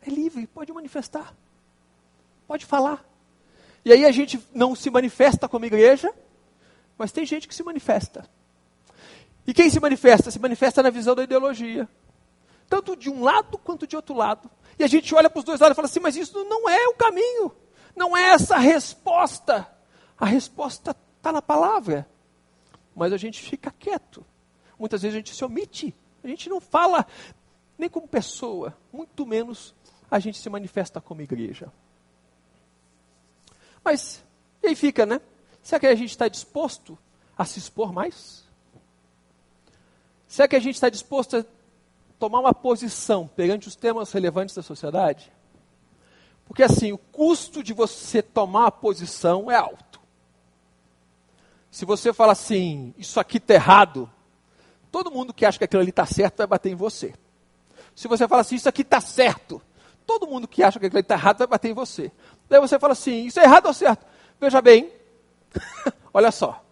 É livre, pode manifestar. Pode falar. E aí a gente não se manifesta como igreja, mas tem gente que se manifesta. E quem se manifesta? Se manifesta na visão da ideologia tanto de um lado quanto de outro lado. E a gente olha para os dois lados e fala assim: mas isso não é o caminho, não é essa resposta. A resposta está na palavra. Mas a gente fica quieto. Muitas vezes a gente se omite, a gente não fala nem como pessoa, muito menos a gente se manifesta como igreja. Mas, e aí fica, né? Será que a gente está disposto a se expor mais? Será que a gente está disposto a tomar uma posição perante os temas relevantes da sociedade? Porque assim, o custo de você tomar uma posição é alto. Se você fala assim, isso aqui está errado, todo mundo que acha que aquilo ali está certo vai bater em você. Se você fala assim, isso aqui está certo, todo mundo que acha que aquilo ali está errado vai bater em você. Daí você fala assim, isso é errado ou certo? Veja bem, olha só.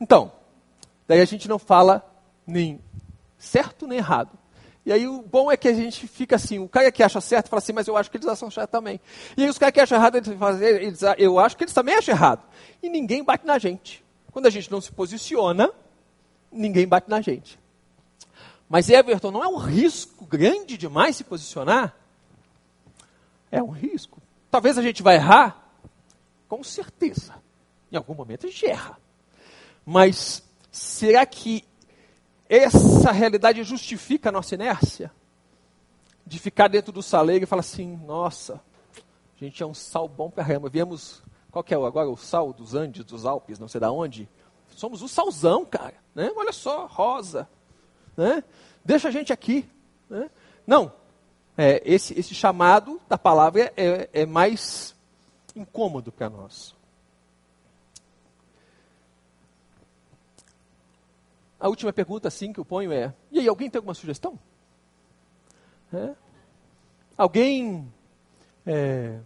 Então, daí a gente não fala nem certo nem errado. E aí o bom é que a gente fica assim, o cara que acha certo fala assim, mas eu acho que eles acham certo também. E aí os caras que acham errado, eles falam, eu acho que eles também acham errado. E ninguém bate na gente. Quando a gente não se posiciona, ninguém bate na gente. Mas Everton, não é um risco grande demais se posicionar? É um risco. Talvez a gente vai errar, com certeza. Em algum momento a gente erra. Mas será que essa realidade justifica a nossa inércia? De ficar dentro do saleiro e falar assim, nossa, a gente é um sal bom para caramba. Viemos, qual que é agora o sal dos Andes, dos Alpes, não sei da onde? Somos o salzão, cara. Né? Olha só, rosa. Né? Deixa a gente aqui. Né? Não, é, esse, esse chamado da palavra é, é mais incômodo para nós. A última pergunta, assim, que eu ponho é: e aí, alguém tem alguma sugestão? É? Alguém é,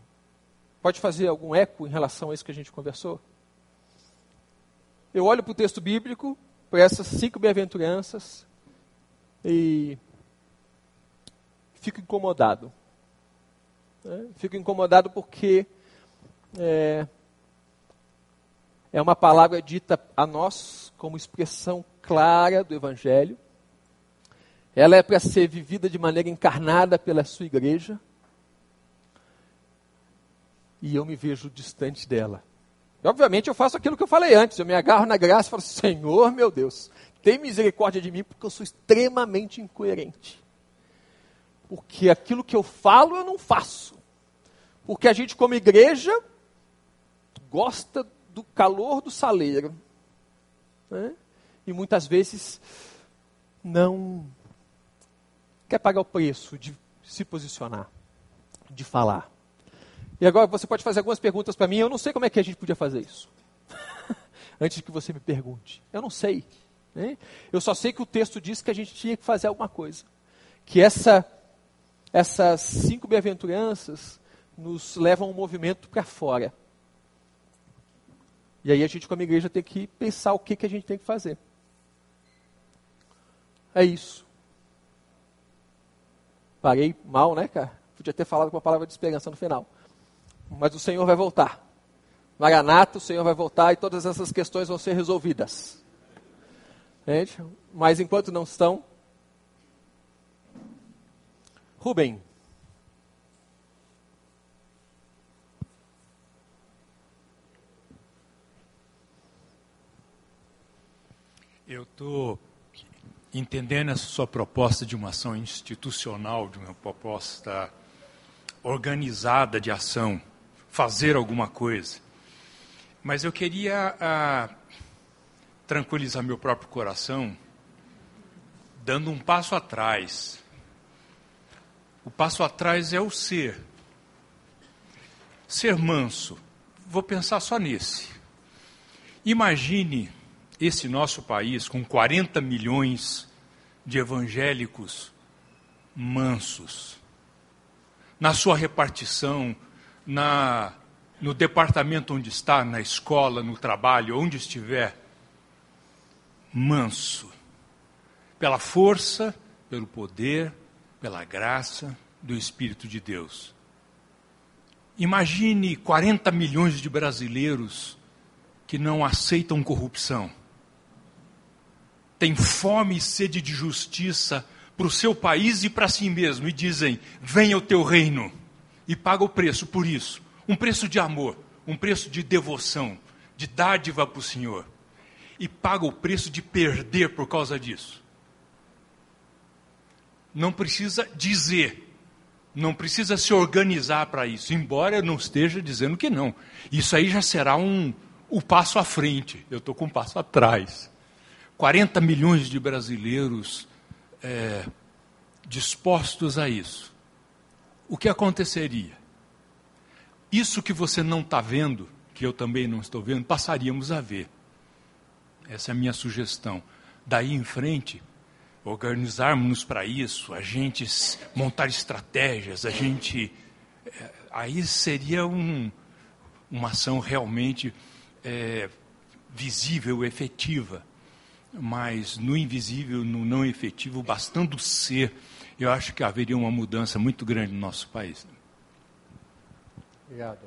pode fazer algum eco em relação a isso que a gente conversou? Eu olho para o texto bíblico, para essas cinco bem-aventuranças, e fico incomodado. É? Fico incomodado porque é, é uma palavra dita a nós como expressão clara do Evangelho. Ela é para ser vivida de maneira encarnada pela sua igreja. E eu me vejo distante dela. E, obviamente eu faço aquilo que eu falei antes. Eu me agarro na graça e falo, Senhor, meu Deus, tem misericórdia de mim porque eu sou extremamente incoerente. Porque aquilo que eu falo eu não faço. Porque a gente, como igreja, gosta do calor do saleiro. Né? E muitas vezes não quer pagar o preço de se posicionar, de falar. E agora você pode fazer algumas perguntas para mim. Eu não sei como é que a gente podia fazer isso. Antes que você me pergunte. Eu não sei. Né? Eu só sei que o texto diz que a gente tinha que fazer alguma coisa. Que essa, essas cinco bem-aventuranças nos levam um movimento para fora. E aí a gente, como igreja, tem que pensar o que, que a gente tem que fazer. É isso. Parei mal, né, cara? Podia ter falado com uma palavra de esperança no final. Mas o Senhor vai voltar. Maranata, o Senhor vai voltar e todas essas questões vão ser resolvidas. Gente, mas enquanto não estão, Rubem. Eu estou entendendo essa sua proposta de uma ação institucional, de uma proposta organizada de ação, fazer alguma coisa. Mas eu queria ah, tranquilizar meu próprio coração, dando um passo atrás. O passo atrás é o ser. Ser manso. Vou pensar só nesse. Imagine esse nosso país, com 40 milhões de evangélicos mansos, na sua repartição, na, no departamento onde está, na escola, no trabalho, onde estiver, manso, pela força, pelo poder, pela graça do Espírito de Deus. Imagine 40 milhões de brasileiros que não aceitam corrupção têm fome e sede de justiça para o seu país e para si mesmo, e dizem: Venha o teu reino, e paga o preço por isso um preço de amor, um preço de devoção, de dádiva para o Senhor, e paga o preço de perder por causa disso. Não precisa dizer, não precisa se organizar para isso, embora eu não esteja dizendo que não. Isso aí já será um, o passo à frente, eu estou com um passo atrás. 40 milhões de brasileiros é, dispostos a isso. O que aconteceria? Isso que você não está vendo, que eu também não estou vendo, passaríamos a ver. Essa é a minha sugestão. Daí em frente, organizarmos para isso, a gente montar estratégias, a gente. É, aí seria um, uma ação realmente é, visível, efetiva mas no invisível, no não efetivo, bastando ser, eu acho que haveria uma mudança muito grande no nosso país. Obrigado.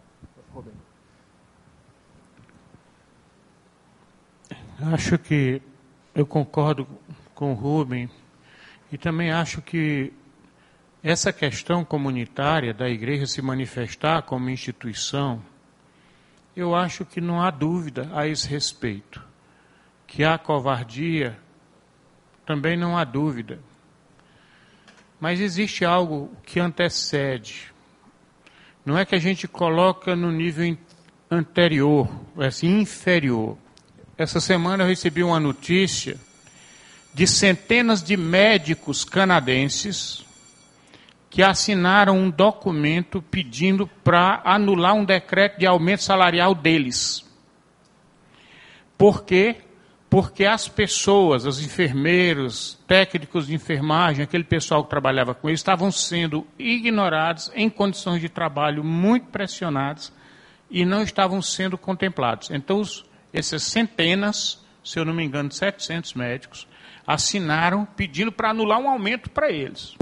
Acho que eu concordo com o Rubem e também acho que essa questão comunitária da igreja se manifestar como instituição, eu acho que não há dúvida a esse respeito que há covardia, também não há dúvida. Mas existe algo que antecede. Não é que a gente coloca no nível anterior, é assim, inferior. Essa semana eu recebi uma notícia de centenas de médicos canadenses que assinaram um documento pedindo para anular um decreto de aumento salarial deles. Porque porque as pessoas, os enfermeiros, técnicos de enfermagem, aquele pessoal que trabalhava com eles, estavam sendo ignorados em condições de trabalho muito pressionadas e não estavam sendo contemplados. Então, os, essas centenas, se eu não me engano, 700 médicos, assinaram pedindo para anular um aumento para eles.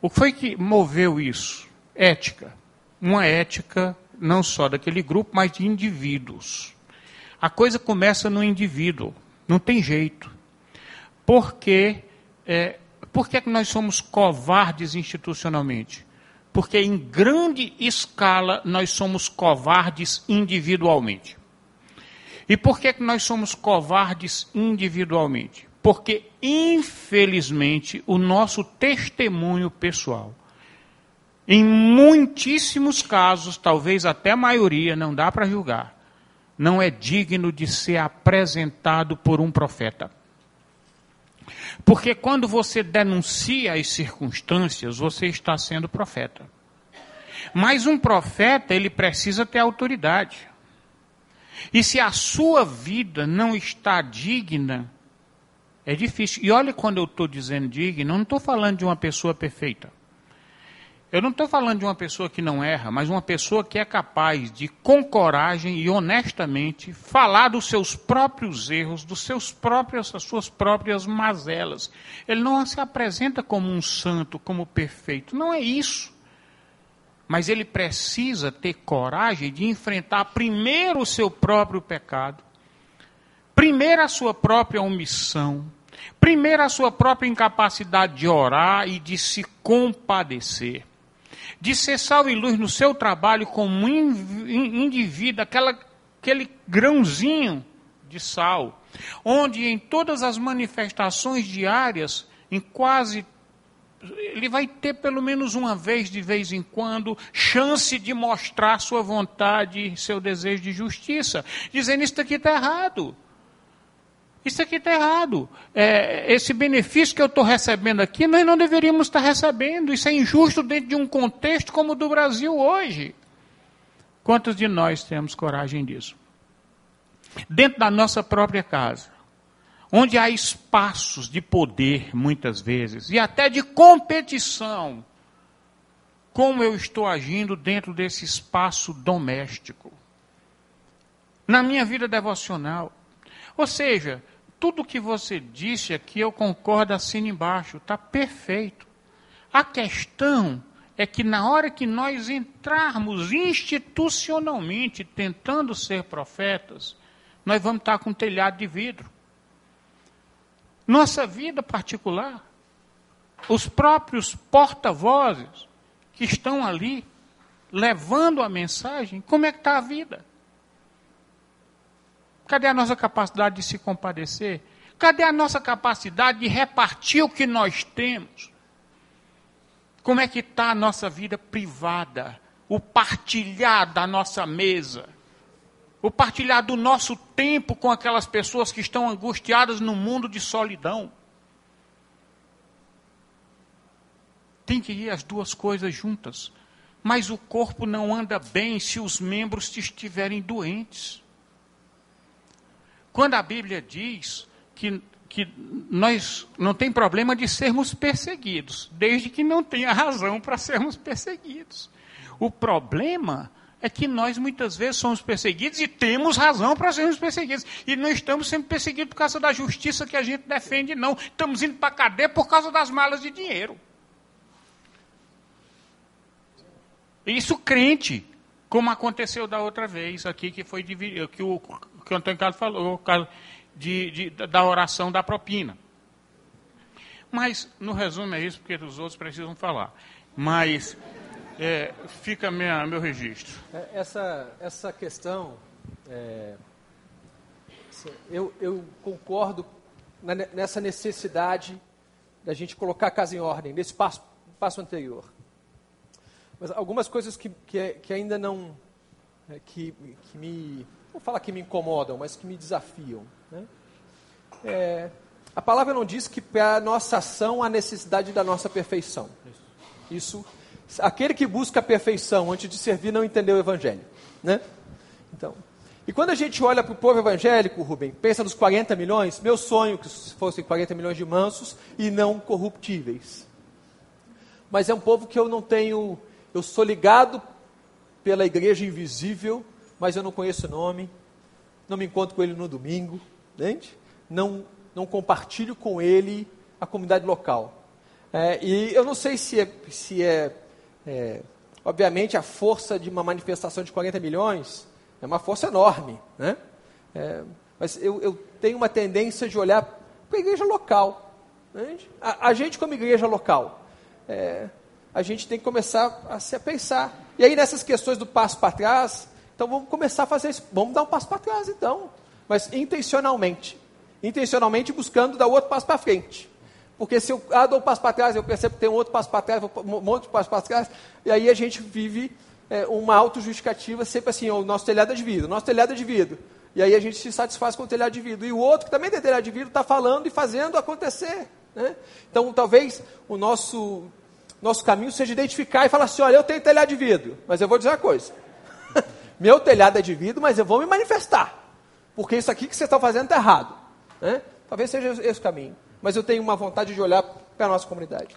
O que foi que moveu isso? Ética. Uma ética não só daquele grupo, mas de indivíduos. A coisa começa no indivíduo, não tem jeito. Porque, é, por que, é que nós somos covardes institucionalmente? Porque em grande escala nós somos covardes individualmente. E por que, é que nós somos covardes individualmente? Porque, infelizmente, o nosso testemunho pessoal, em muitíssimos casos, talvez até a maioria, não dá para julgar, não é digno de ser apresentado por um profeta. Porque quando você denuncia as circunstâncias, você está sendo profeta. Mas um profeta, ele precisa ter autoridade. E se a sua vida não está digna, é difícil. E olha quando eu estou dizendo digna, eu não estou falando de uma pessoa perfeita. Eu não estou falando de uma pessoa que não erra, mas uma pessoa que é capaz de, com coragem e honestamente, falar dos seus próprios erros, dos seus próprios, das suas próprias mazelas. Ele não se apresenta como um santo, como perfeito. Não é isso. Mas ele precisa ter coragem de enfrentar primeiro o seu próprio pecado, primeiro a sua própria omissão, primeiro a sua própria incapacidade de orar e de se compadecer, de ser sal e luz no seu trabalho como indivíduo, aquela, aquele grãozinho de sal, onde em todas as manifestações diárias, em quase ele vai ter pelo menos uma vez, de vez em quando, chance de mostrar sua vontade, seu desejo de justiça, dizendo: Isso aqui está errado. Isso aqui está errado. É, esse benefício que eu estou recebendo aqui, nós não deveríamos estar recebendo. Isso é injusto dentro de um contexto como o do Brasil hoje. Quantos de nós temos coragem disso? Dentro da nossa própria casa onde há espaços de poder, muitas vezes, e até de competição, como eu estou agindo dentro desse espaço doméstico, na minha vida devocional. Ou seja, tudo que você disse aqui eu concordo assim embaixo, está perfeito. A questão é que na hora que nós entrarmos institucionalmente tentando ser profetas, nós vamos estar com um telhado de vidro nossa vida particular, os próprios porta-vozes que estão ali levando a mensagem, como é que está a vida? Cadê a nossa capacidade de se compadecer? Cadê a nossa capacidade de repartir o que nós temos? Como é que está a nossa vida privada? O partilhar da nossa mesa? o partilhar do nosso tempo com aquelas pessoas que estão angustiadas no mundo de solidão. Tem que ir as duas coisas juntas. Mas o corpo não anda bem se os membros estiverem doentes. Quando a Bíblia diz que, que nós não tem problema de sermos perseguidos, desde que não tenha razão para sermos perseguidos. O problema é que nós muitas vezes somos perseguidos e temos razão para sermos perseguidos. E não estamos sendo perseguidos por causa da justiça que a gente defende, não. Estamos indo para a cadeia por causa das malas de dinheiro. Isso crente, como aconteceu da outra vez aqui, que foi que o, que o Antônio Carlos falou, de, de, da oração da propina. Mas, no resumo, é isso, porque os outros precisam falar. Mas é, fica minha, meu registro. É, essa, essa questão, é, eu, eu concordo nessa necessidade da gente colocar a casa em ordem, nesse passo, passo anterior. Mas algumas coisas que, que, que ainda não. É, que, que me. Não falar que me incomodam, mas que me desafiam. Né? É, a palavra não diz que para a nossa ação há necessidade da nossa perfeição. Isso aquele que busca a perfeição antes de servir não entendeu o evangelho, né? Então, e quando a gente olha para o povo evangélico, Rubem, pensa nos 40 milhões, meu sonho que fossem 40 milhões de mansos e não corruptíveis. Mas é um povo que eu não tenho, eu sou ligado pela igreja invisível, mas eu não conheço o nome, não me encontro com ele no domingo, entende? Não, não compartilho com ele a comunidade local. É, e eu não sei se é, se é é, obviamente, a força de uma manifestação de 40 milhões é uma força enorme, né? É, mas eu, eu, tenho uma tendência de olhar para a igreja local. Né? A, a, gente, como igreja local, é, a gente tem que começar a se pensar. E aí, nessas questões do passo para trás, então vamos começar a fazer isso. Vamos dar um passo para trás, então. Mas intencionalmente. Intencionalmente buscando dar outro passo para frente. Porque se eu ah, dou um passo para trás, eu percebo que tem um outro passo para trás, um monte de passo para trás, e aí a gente vive é, uma autojustificativa sempre assim, o nosso telhado é de vidro, o nosso telhado é de vidro. E aí a gente se satisfaz com o telhado de vidro. E o outro, que também tem telhado de vidro, está falando e fazendo acontecer. Né? Então, talvez o nosso, nosso caminho seja identificar e falar assim, olha, eu tenho telhado de vidro, mas eu vou dizer uma coisa. Meu telhado é de vidro, mas eu vou me manifestar. Porque isso aqui que você está fazendo está errado. Né? Talvez seja esse o caminho mas eu tenho uma vontade de olhar para a nossa comunidade.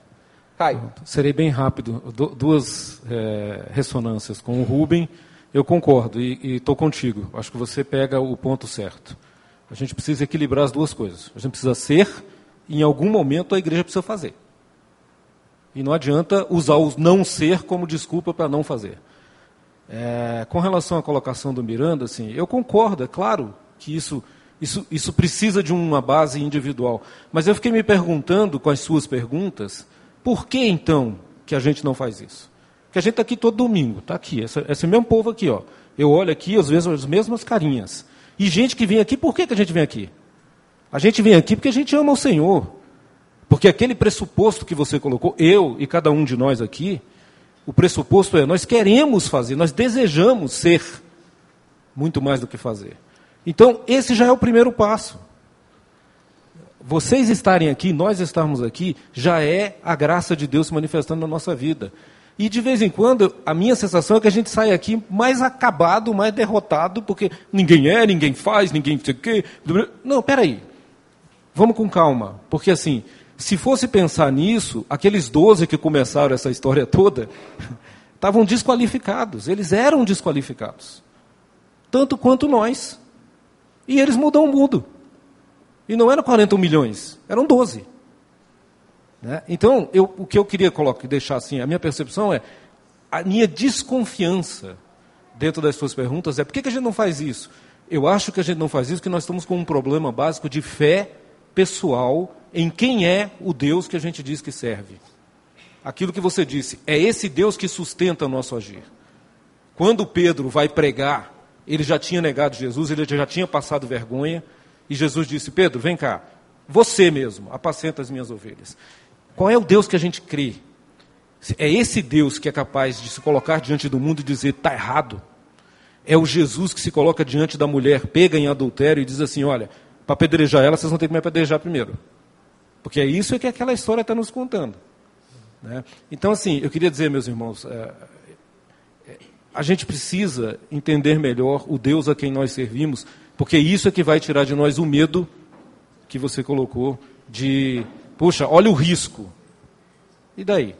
Caio. Serei bem rápido. duas é, ressonâncias. Com o Rubem, eu concordo e estou contigo. Acho que você pega o ponto certo. A gente precisa equilibrar as duas coisas. A gente precisa ser, e em algum momento a igreja precisa fazer. E não adianta usar o não ser como desculpa para não fazer. É, com relação à colocação do Miranda, assim, eu concordo, é claro que isso Isso, isso precisa de uma base individual. Mas eu fiquei me perguntando com as suas perguntas, por que então que a gente não faz isso? Porque a gente está aqui todo domingo, está aqui, esse, esse mesmo povo aqui, ó. Eu olho aqui, às vezes, as mesmas carinhas. E gente que vem aqui, por que, que a gente vem aqui? A gente vem aqui porque a gente ama o Senhor. Porque aquele pressuposto que você colocou, eu e cada um de nós aqui, o pressuposto é: nós queremos fazer, nós desejamos ser muito mais do que fazer. Então, esse já é o primeiro passo. Vocês estarem aqui, nós estarmos aqui, já é a graça de Deus se manifestando na nossa vida. E de vez em quando, a minha sensação é que a gente sai aqui mais acabado, mais derrotado, porque ninguém é, ninguém faz, ninguém sei o quê. Não, peraí. Vamos com calma. Porque assim, se fosse pensar nisso, aqueles 12 que começaram essa história toda, estavam desqualificados. Eles eram desqualificados. Tanto quanto nós. E eles mudam o mundo. E não eram 41 milhões, eram 12. Né? Então, eu, o que eu queria colocar, deixar assim, a minha percepção é, a minha desconfiança dentro das suas perguntas é por que, que a gente não faz isso? Eu acho que a gente não faz isso porque nós estamos com um problema básico de fé pessoal em quem é o Deus que a gente diz que serve. Aquilo que você disse, é esse Deus que sustenta o nosso agir. Quando Pedro vai pregar, ele já tinha negado Jesus, ele já tinha passado vergonha, e Jesus disse: Pedro, vem cá, você mesmo, apacenta as minhas ovelhas. Qual é o Deus que a gente crê? É esse Deus que é capaz de se colocar diante do mundo e dizer está errado. É o Jesus que se coloca diante da mulher pega em adultério e diz assim: olha, para apedrejar ela, vocês vão ter que me apedrejar primeiro. Porque é isso que aquela história está nos contando. Né? Então, assim, eu queria dizer, meus irmãos, é, é, a gente precisa entender melhor o Deus a quem nós servimos, porque isso é que vai tirar de nós o medo que você colocou de Puxa, olha o risco. E daí?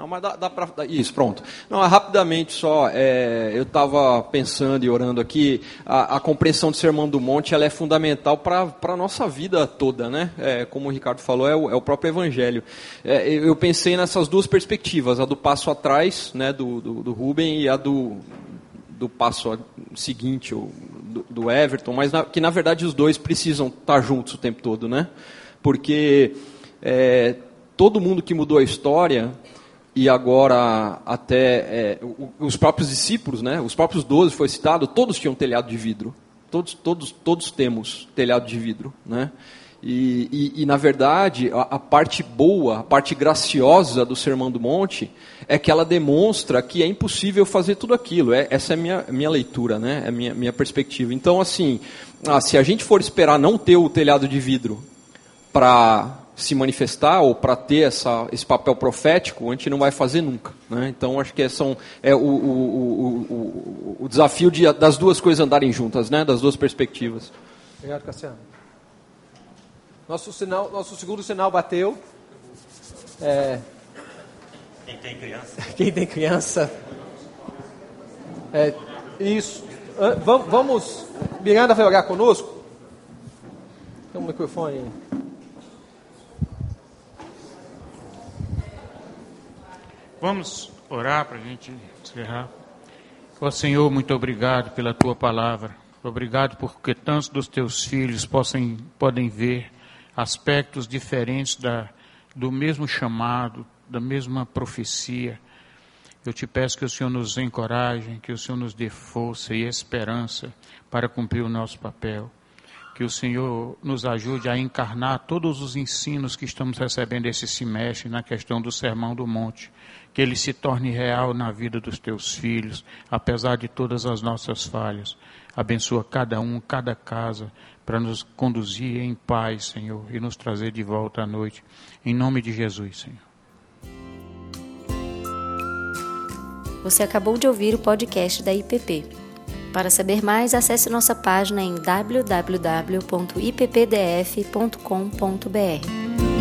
Não, mas dá, dá para. Isso, pronto. Não, rapidamente só, é, eu estava pensando e orando aqui, a, a, compreensão do Sermão do Monte ela é fundamental para a nossa vida toda, né? É, como o Ricardo falou, é o, é o próprio Evangelho. É, eu pensei nessas duas perspectivas, a do passo atrás, né, do, do, do Rubem, e a do, do passo seguinte, do, do Everton, mas na, que na verdade os dois precisam estar juntos o tempo todo, né? Porque é, todo mundo que mudou a história e agora até é, os próprios discípulos, né, os próprios doze foi citado, todos tinham telhado de vidro. Todos, todos, todos temos telhado de vidro, né? E, e, e na verdade a, a, parte boa, a parte graciosa do Sermão do Monte é que ela demonstra que é impossível fazer tudo aquilo. É, essa é a minha, minha leitura, né? É a minha, minha perspectiva. Então, assim, ah, se a gente for esperar não ter o telhado de vidro para se manifestar ou para ter essa, esse papel profético, a gente não vai fazer nunca. Né? Então, acho que são, é o, o, o, o desafio de, das duas coisas andarem juntas, né? das duas perspectivas. Obrigado, Cassiano. Nosso, sinal, nosso segundo sinal bateu. É... Quem tem criança. Quem tem criança. É, isso. Vamos. Miranda vai orar conosco? Tem um microfone. Vamos orar para a gente encerrar. Ó oh, Senhor, muito obrigado pela tua palavra. Obrigado porque tantos dos teus filhos possam, podem ver aspectos diferentes da, do mesmo chamado, da mesma profecia. Eu te peço que o Senhor nos encoraje, que o Senhor nos dê força e esperança para cumprir o nosso papel. Que o Senhor nos ajude a encarnar todos os ensinos que estamos recebendo esse semestre na questão do Sermão do Monte que ele se torne real na vida dos teus filhos, apesar de todas as nossas falhas. Abençoa cada um, cada casa, para nos conduzir em paz, Senhor, e nos trazer de volta à noite. Em nome de Jesus, Senhor. Você acabou de ouvir o podcast da IPP. Para saber mais, acesse nossa página em www.ippdf.com.br.